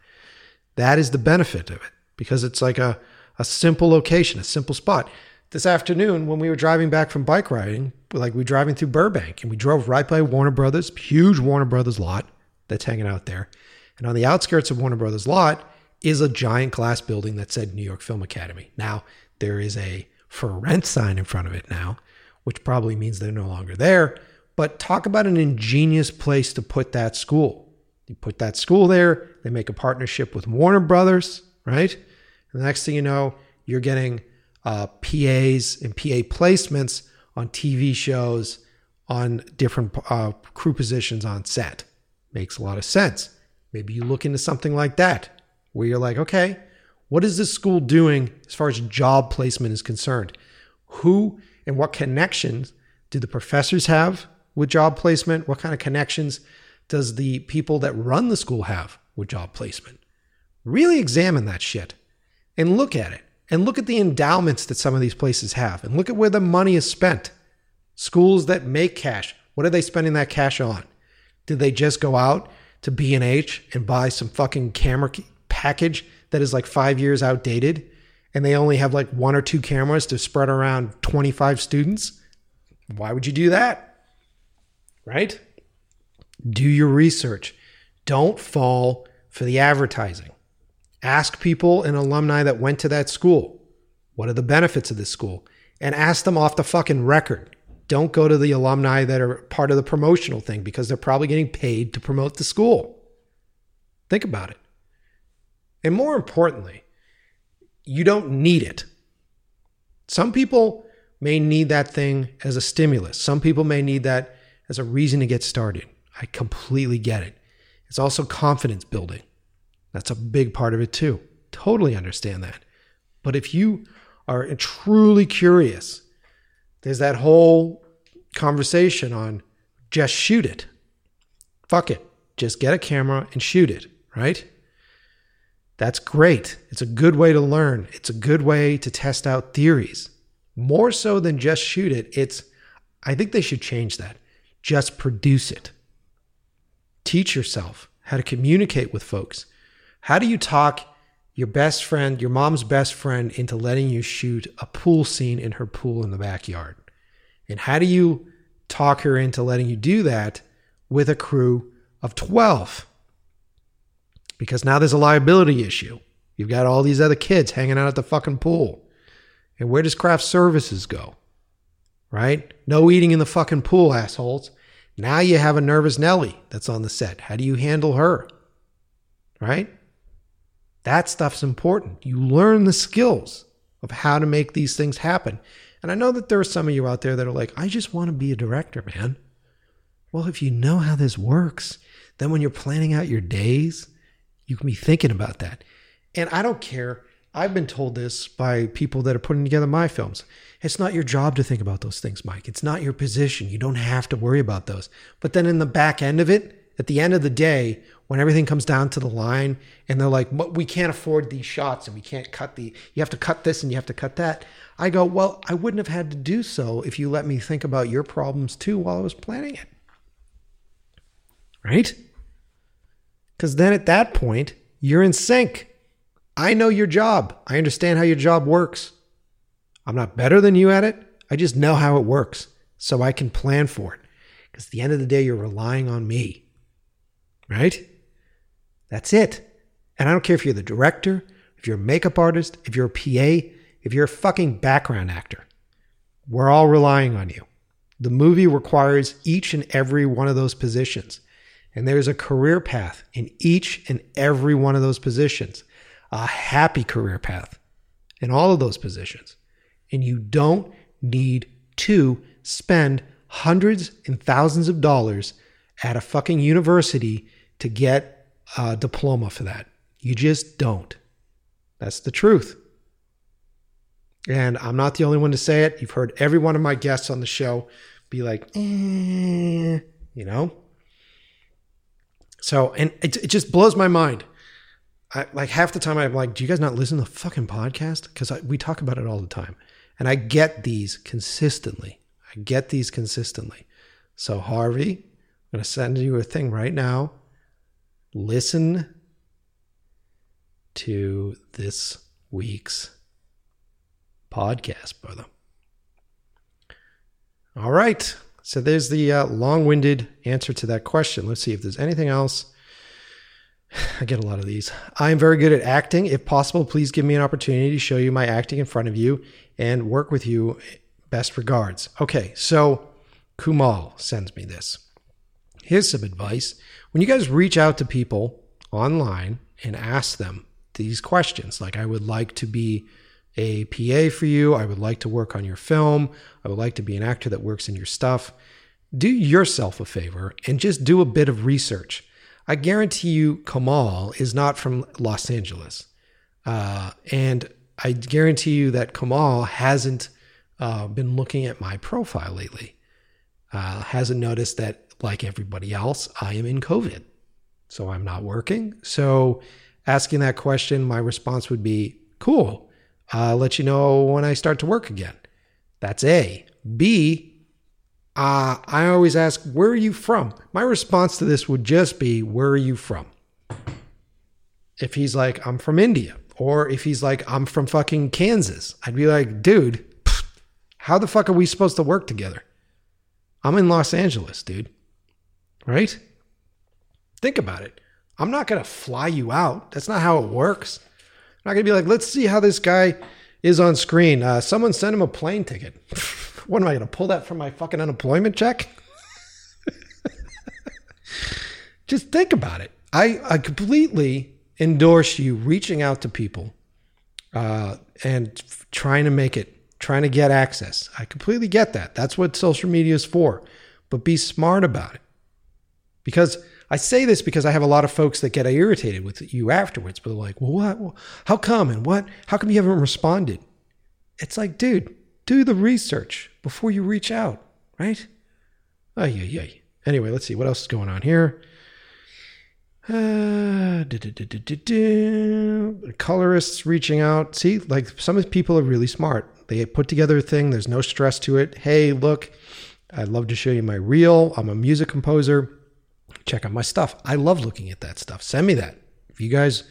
That is the benefit of it because it's like a, a simple location, a simple spot this afternoon when we were driving back from bike riding, like we were driving through Burbank and we drove right by Warner Brothers, huge Warner Brothers lot that's hanging out there. And on the outskirts of Warner Brothers lot is a giant glass building that said New York Film Academy. Now, there is a for rent sign in front of it now, which probably means they're no longer there. But talk about an ingenious place to put that school. You put that school there, they make a partnership with Warner Brothers, right? And the next thing you know, you're getting uh, PAs and PA placements on TV shows, on different uh, crew positions on set. Makes a lot of sense. Maybe you look into something like that, where you're like, okay, what is this school doing as far as job placement is concerned? Who and what connections do the professors have with job placement? What kind of connections does the people that run the school have with job placement? Really examine that shit and look at it and look at the endowments that some of these places have and look at where the money is spent. Schools that make cash, what are they spending that cash on? Did they just go out to B&H and buy some fucking camera package that is like 5 years outdated and they only have like one or two cameras to spread around 25 students? Why would you do that? Right? Do your research. Don't fall for the advertising. Ask people and alumni that went to that school, what are the benefits of this school? And ask them off the fucking record. Don't go to the alumni that are part of the promotional thing because they're probably getting paid to promote the school. Think about it. And more importantly, you don't need it. Some people may need that thing as a stimulus. Some people may need that as a reason to get started. I completely get it. It's also confidence building. That's a big part of it too. Totally understand that. But if you are truly curious, there's that whole conversation on just shoot it. Fuck it. Just get a camera and shoot it, right? That's great. It's a good way to learn. It's a good way to test out theories. More so than just shoot it, it's, I think they should change that. Just produce it. Teach yourself how to communicate with folks. How do you talk your best friend, your mom's best friend, into letting you shoot a pool scene in her pool in the backyard? And how do you talk her into letting you do that with a crew of 12? Because now there's a liability issue. You've got all these other kids hanging out at the fucking pool. And where does craft services go? Right? No eating in the fucking pool, assholes. Now you have a nervous Nelly that's on the set. How do you handle her? Right? That stuff's important. You learn the skills of how to make these things happen. And I know that there are some of you out there that are like, I just want to be a director, man. Well, if you know how this works, then when you're planning out your days, you can be thinking about that. And I don't care I've been told this by people that are putting together my films. It's not your job to think about those things, Mike. It's not your position. You don't have to worry about those. But then in the back end of it, at the end of the day, when everything comes down to the line and they're like, we can't afford these shots and we can't cut the, you have to cut this and you have to cut that. I go, well, I wouldn't have had to do so if you let me think about your problems too while I was planning it. Right? Because then at that point, you're in sync. I know your job. I understand how your job works. I'm not better than you at it. I just know how it works so I can plan for it. Because at the end of the day, you're relying on me. Right? That's it. And I don't care if you're the director, if you're a makeup artist, if you're a PA, if you're a fucking background actor. We're all relying on you. The movie requires each and every one of those positions. And there's a career path in each and every one of those positions a happy career path in all of those positions. And you don't need to spend hundreds and thousands of dollars at a fucking university to get a diploma for that. You just don't. That's the truth. And I'm not the only one to say it. You've heard every one of my guests on the show be like, eh, you know? So, and it, it just blows my mind I, like half the time I'm like, do you guys not listen to the fucking podcast? Because we talk about it all the time. And I get these consistently. I get these consistently. So, Harvey, I'm going to send you a thing right now. Listen to this week's podcast, brother. All right. So, there's the uh, long winded answer to that question. Let's see if there's anything else I get a lot of these. I am very good at acting. If possible, please give me an opportunity to show you my acting in front of you and work with you. Best regards. Okay, so Kamal sends me this. Here's some advice. When you guys reach out to people online and ask them these questions, like, I would like to be a PA for you, I would like to work on your film, I would like to be an actor that works in your stuff, do yourself a favor and just do a bit of research I guarantee you Kamal is not from Los Angeles. Uh, and I guarantee you that Kamal hasn't uh, been looking at my profile lately. Uh, hasn't noticed that, like everybody else, I am in COVID. So I'm not working. So asking that question, my response would be cool. I'll let you know when I start to work again. That's A. B. uh, I always ask, where are you from? My response to this would just be, where are you from? If he's like, I'm from India, or if he's like, I'm from fucking Kansas, I'd be like, dude, how the fuck are we supposed to work together? I'm in Los Angeles, dude. Right? Think about it. I'm not going to fly you out. That's not how it works. I'm not going to be like, let's see how this guy is on screen. Uh, someone send him a plane ticket. what am I going to pull that from my fucking unemployment check? Just think about it. I, I completely endorse you reaching out to people uh, and trying to make it, trying to get access. I completely get that. That's what social media is for. But be smart about it. Because I say this because I have a lot of folks that get irritated with you afterwards, but they're like, well, what? How come? And what? How come you haven't responded? It's like, dude, do the research before you reach out, right? Ay, ay, ay. Anyway, let's see what else is going on here. Uh, colorists reaching out. See, like some people are really smart. They put together a thing. There's no stress to it. Hey, look, I'd love to show you my reel. I'm a music composer check out my stuff. I love looking at that stuff. Send me that. If you guys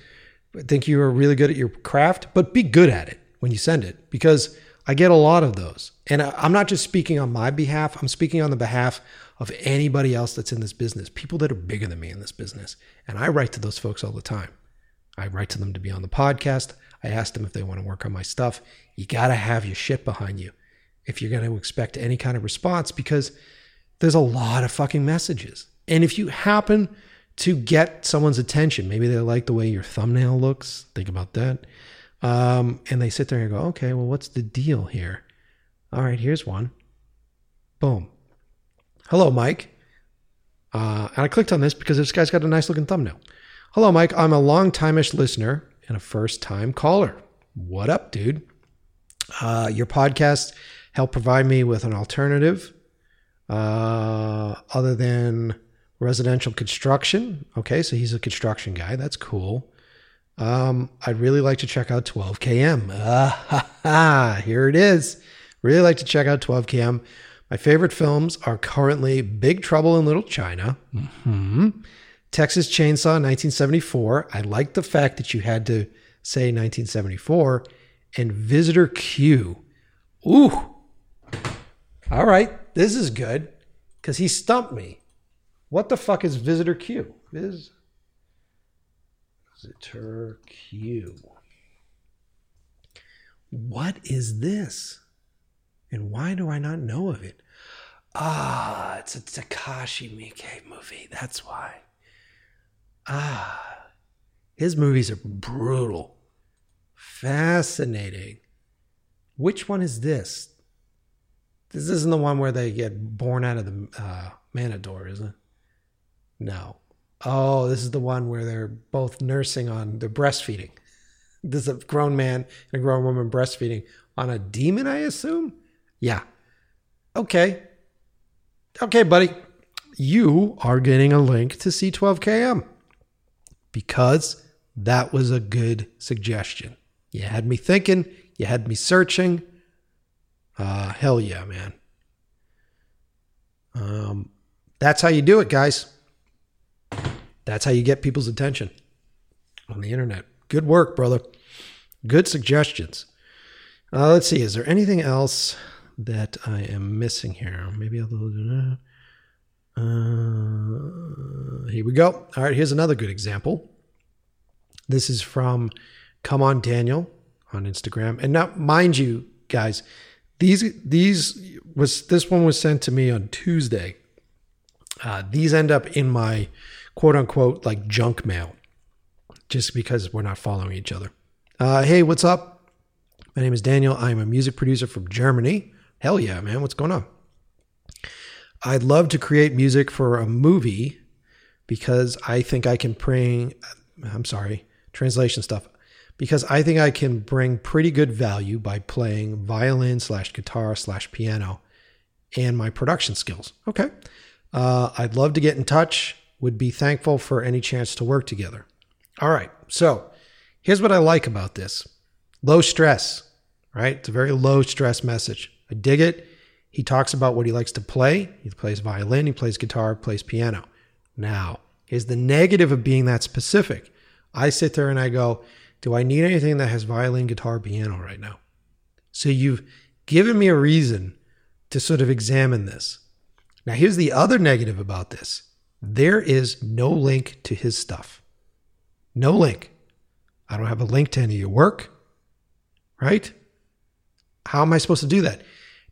think you are really good at your craft, but be good at it when you send it because I get a lot of those. And I'm not just speaking on my behalf, I'm speaking on the behalf of anybody else that's in this business, people that are bigger than me in this business. And I write to those folks all the time. I write to them to be on the podcast. I ask them if they want to work on my stuff. You got to have your shit behind you if you're going to expect any kind of response because there's a lot of fucking messages. And if you happen to get someone's attention, maybe they like the way your thumbnail looks, think about that. Um, and they sit there and go, okay, well, what's the deal here? All right, here's one. Boom. Hello, Mike. Uh, and I clicked on this because this guy's got a nice looking thumbnail. Hello, Mike. I'm a long timeish listener and a first time caller. What up, dude? Uh, your podcast helped provide me with an alternative uh, other than residential construction. Okay, so he's a construction guy. That's cool. Um, I'd really like to check out 12KM. Ah, ha, ha, here it is. Really like to check out 12KM. My favorite films are currently Big Trouble in Little China, mm-hmm. Texas Chainsaw 1974. I like the fact that you had to say 1974, and Visitor Q. Ooh. All right, this is good because he stumped me. What the fuck is visitor Q? Vis visitor Q. What is this? And why do I not know of it? Ah, it's a Takashi Miike movie. That's why. Ah, his movies are brutal. Fascinating. Which one is this? This isn't the one where they get born out of the uh, Manador, is it? No. Oh, this is the one where they're both nursing on, they're breastfeeding. This is a grown man and a grown woman breastfeeding on a demon, I assume? Yeah. Okay. Okay, buddy. You are getting a link to C12KM because that was a good suggestion. You had me thinking, you had me searching. Uh, hell yeah, man. Um, that's how you do it, guys. That's how you get people's attention on the internet. Good work, brother. Good suggestions. Uh, let's see. Is there anything else that I am missing here? Maybe I'll. Uh, here we go. All right. Here's another good example. This is from Come On Daniel on Instagram. And now, mind you, guys, these these was this one was sent to me on Tuesday. Uh, these end up in my quote unquote like junk mail just because we're not following each other. Uh, hey, what's up? My name is Daniel. I'm a music producer from Germany. Hell yeah, man. What's going on? I'd love to create music for a movie because I think I can bring, I'm sorry, translation stuff, because I think I can bring pretty good value by playing violin slash guitar slash piano and my production skills. Okay. Uh, I'd love to get in touch would be thankful for any chance to work together. All right. So here's what I like about this low stress, right? It's a very low stress message. I dig it. He talks about what he likes to play. He plays violin, he plays guitar, plays piano. Now, here's the negative of being that specific. I sit there and I go, Do I need anything that has violin, guitar, piano right now? So you've given me a reason to sort of examine this. Now, here's the other negative about this there is no link to his stuff. No link. I don't have a link to any of your work, right? How am I supposed to do that?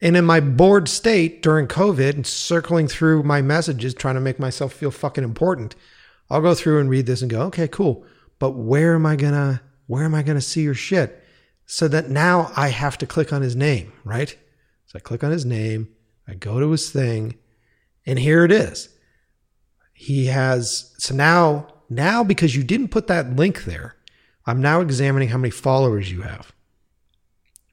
And in my bored state during COVID and circling through my messages, trying to make myself feel fucking important, I'll go through and read this and go, okay, cool. But where am I gonna where am I gonna see your shit? So that now I have to click on his name, right? So I click on his name, I go to his thing, and here it is. He has so now now because you didn't put that link there, I'm now examining how many followers you have.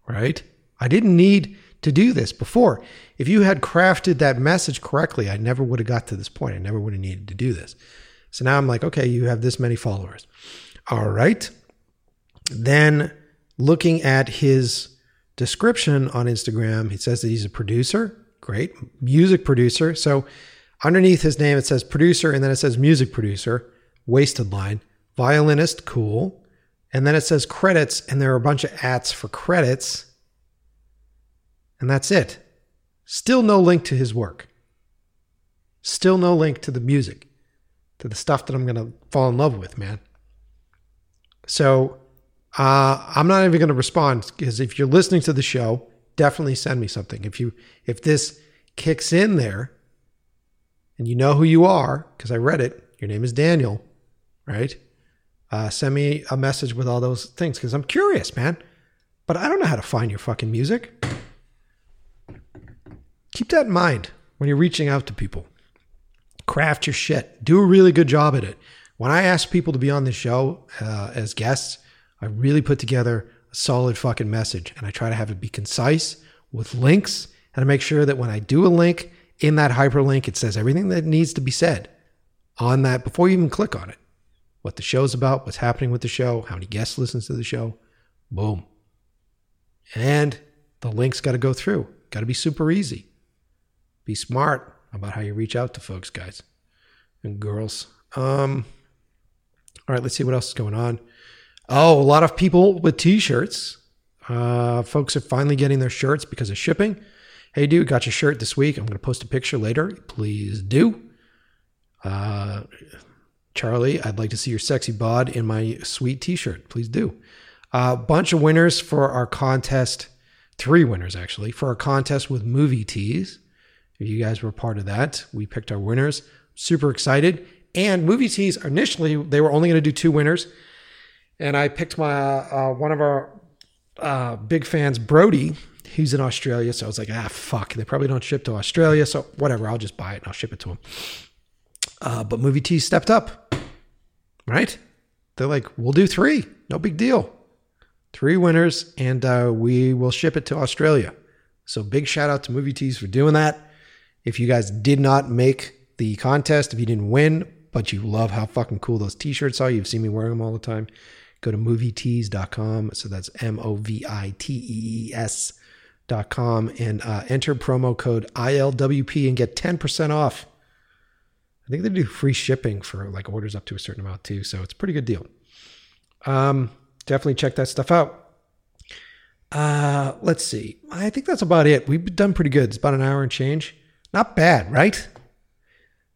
Right? I didn't need to do this before. If you had crafted that message correctly, I never would have got to this point. I never would have needed to do this. So now I'm like, okay, you have this many followers. All right. Then looking at his description on Instagram, he says that he's a producer. Great. Music producer. So underneath his name, it says producer, and then it says music producer, wasted line, violinist, cool. And then it says credits, and there are a bunch of ads for credits. And that's it. Still no link to his work. Still no link to the music, to the stuff that I'm going to fall in love with, man. So uh, I'm not even going to respond because if you're listening to the show, definitely send me something. If you if this kicks in there, and you know who you are because I read it, your name is Daniel, right? Uh, send me a message with all those things because I'm curious, man. But I don't know how to find your fucking music. Keep that in mind when you're reaching out to people. Craft your shit. Do a really good job at it. When I ask people to be on the show uh, as guests, I really put together a solid fucking message and I try to have it be concise with links and I make sure that when I do a link in that hyperlink, it says everything that needs to be said on that before you even click on it. What the show's about, what's happening with the show, how many guests listens to the show. Boom. And the link's got to go through. Got to be super easy. Be smart about how you reach out to folks, guys and girls. Um, all right, let's see what else is going on. Oh, a lot of people with t-shirts. Uh, folks are finally getting their shirts because of shipping. Hey, dude, got your shirt this week. I'm going to post a picture later. Please do. Uh, Charlie, I'd like to see your sexy bod in my sweet t-shirt. Please do. A uh, bunch of winners for our contest. Three winners, actually, for our contest with movie tees. If you guys were part of that, we picked our winners. Super excited. And movie tees initially they were only going to do two winners, and I picked my uh, one of our uh, big fans, Brody. He's in Australia, so I was like, ah, fuck. They probably don't ship to Australia, so whatever. I'll just buy it and I'll ship it to him. Uh, but movie tees stepped up, right? They're like, we'll do three, no big deal. Three winners, and uh, we will ship it to Australia. So big shout out to Movie Tees for doing that. If you guys did not make the contest, if you didn't win, but you love how fucking cool those t-shirts are, you've seen me wearing them all the time, go to movietees.com. So that's M O V I T E E S.com and uh, enter promo code ILWP and get 10% off. I think they do free shipping for like orders up to a certain amount too. So it's a pretty good deal. Um, definitely check that stuff out. Uh, let's see. I think that's about it. We've done pretty good. It's about an hour and change. Not bad, right?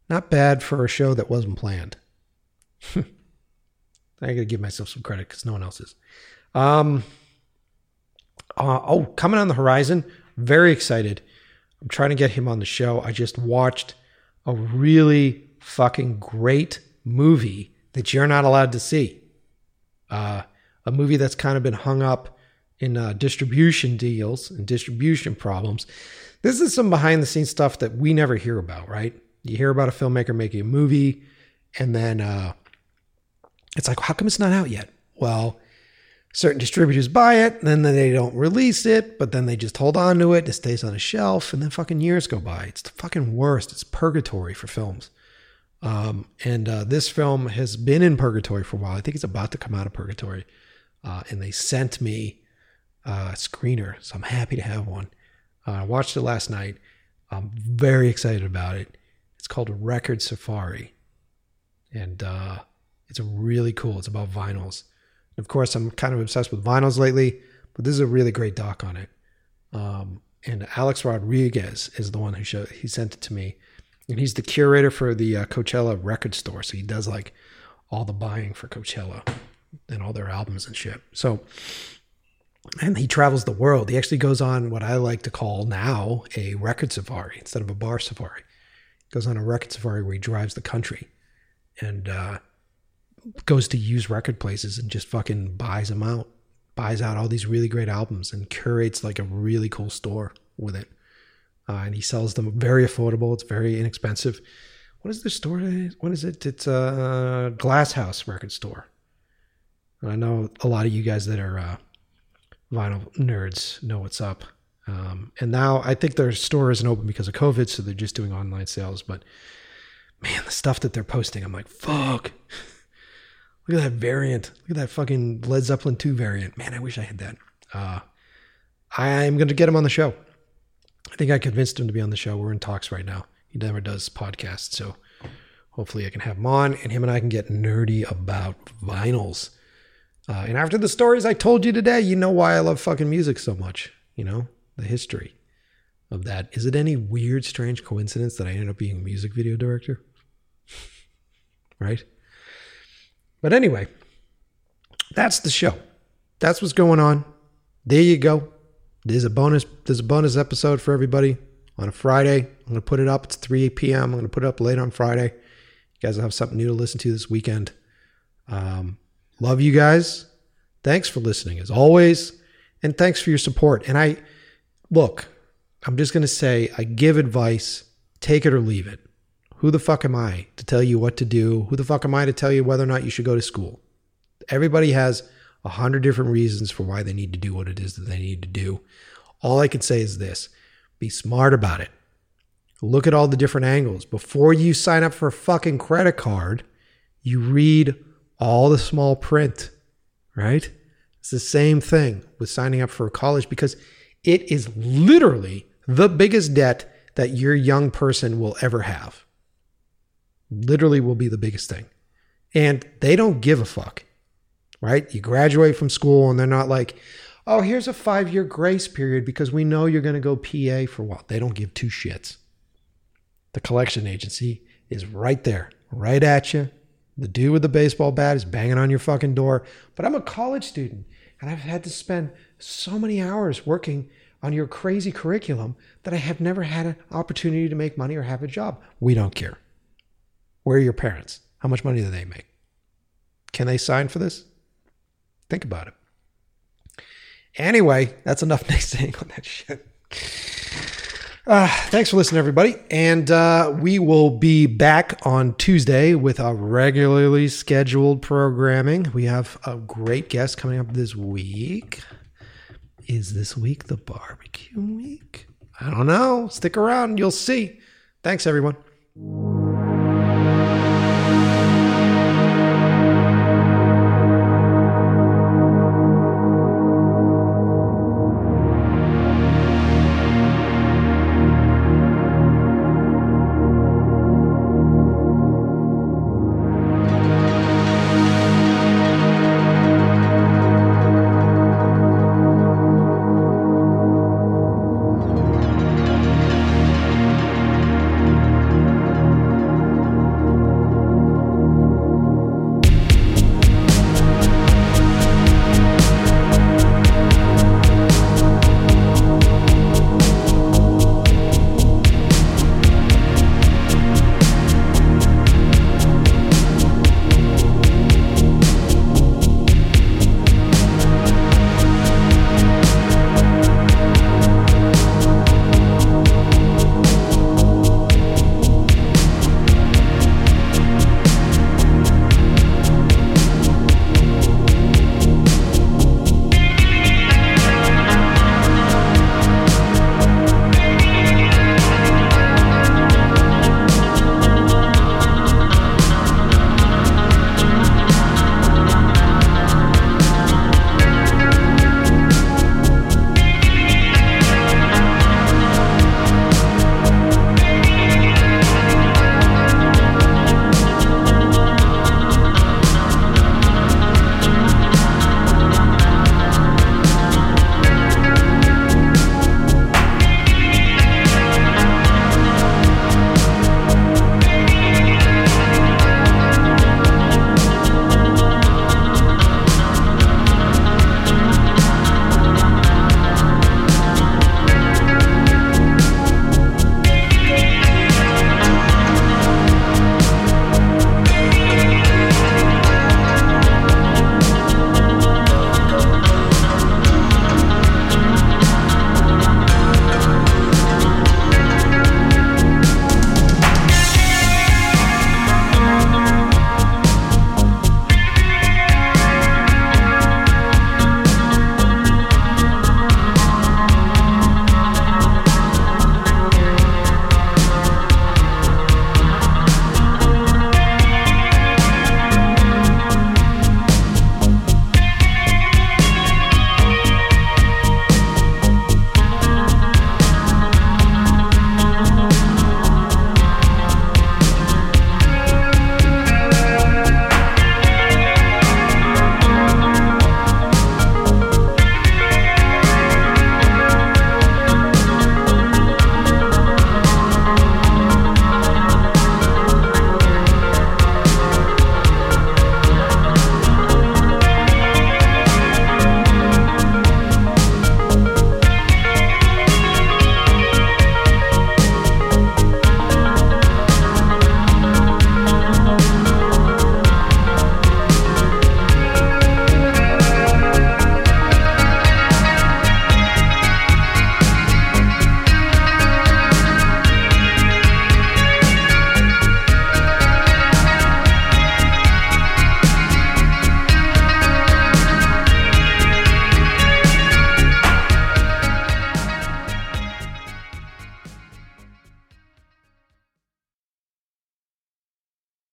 Not bad for a show that wasn't planned. I gotta give myself some credit because no one else is. Um, uh, oh, coming on the horizon. Very excited. I'm trying to get him on the show. I just watched a really fucking great movie that you're not allowed to see. Uh, a movie that's kind of been hung up in uh, distribution deals and distribution problems. This is some behind the scenes stuff that we never hear about, right? You hear about a filmmaker making a movie, and then uh, it's like, how come it's not out yet? Well, certain distributors buy it, then they don't release it, but then they just hold on to it. It stays on a shelf, and then fucking years go by. It's the fucking worst. It's purgatory for films. Um, and uh, this film has been in purgatory for a while. I think it's about to come out of purgatory. Uh, and they sent me uh, a screener, so I'm happy to have one. Uh, I watched it last night. I'm very excited about it. It's called Record Safari, and uh, it's really cool. It's about vinyls. Of course, I'm kind of obsessed with vinyls lately, but this is a really great doc on it. Um, and Alex Rodriguez is the one who showed. He sent it to me, and he's the curator for the uh, Coachella record store. So he does like all the buying for Coachella and all their albums and shit. So, and he travels the world. He actually goes on what I like to call now a record safari instead of a bar safari. He goes on a record safari where he drives the country and uh, goes to use record places and just fucking buys them out, buys out all these really great albums and curates like a really cool store with it. Uh, and he sells them very affordable. It's very inexpensive. What is the store? What is it? It's a Glass House record store. And I know a lot of you guys that are uh, vinyl nerds know what's up. Um, and now I think their store isn't open because of COVID, so they're just doing online sales. But man, the stuff that they're posting, I'm like, fuck. Look at that variant. Look at that fucking Led Zeppelin 2 variant. Man, I wish I had that. Uh, I'm going to get him on the show. I think I convinced him to be on the show. We're in talks right now. He never does podcasts, so hopefully I can have him on and him and I can get nerdy about vinyls. Uh, and after the stories I told you today, you know why I love fucking music so much. You know, the history of that. Is it any weird, strange coincidence that I ended up being a music video director? right? But anyway, that's the show. That's what's going on. There you go. There's a bonus. There's a bonus episode for everybody on a Friday. I'm gonna put it up. It's 3 p.m. I'm gonna put it up late on Friday. You guys will have something new to listen to this weekend. Um, love you guys. Thanks for listening as always, and thanks for your support. And I look. I'm just gonna say I give advice. Take it or leave it. Who the fuck am I to tell you what to do? Who the fuck am I to tell you whether or not you should go to school? Everybody has a hundred different reasons for why they need to do what it is that they need to do. All I can say is this be smart about it. Look at all the different angles. Before you sign up for a fucking credit card, you read all the small print, right? It's the same thing with signing up for college because it is literally the biggest debt that your young person will ever have. Literally will be the biggest thing. And they don't give a fuck right? You graduate from school and they're not like, oh, here's a five year grace period because we know you're going to go PA for what? They don't give two shits. The collection agency is right there, right at you. The dude with the baseball bat is banging on your fucking door. But I'm a college student and I've had to spend so many hours working on your crazy curriculum that I have never had an opportunity to make money or have a job. We don't care. Where are your parents? How much money do they make? Can they sign for this? Think about it. Anyway, that's enough saying on that shit. Uh, thanks for listening, everybody. And uh, we will be back on Tuesday with our regularly scheduled programming. We have a great guest coming up this week. Is this week the barbecue week? I don't know. Stick around, you'll see. Thanks, everyone.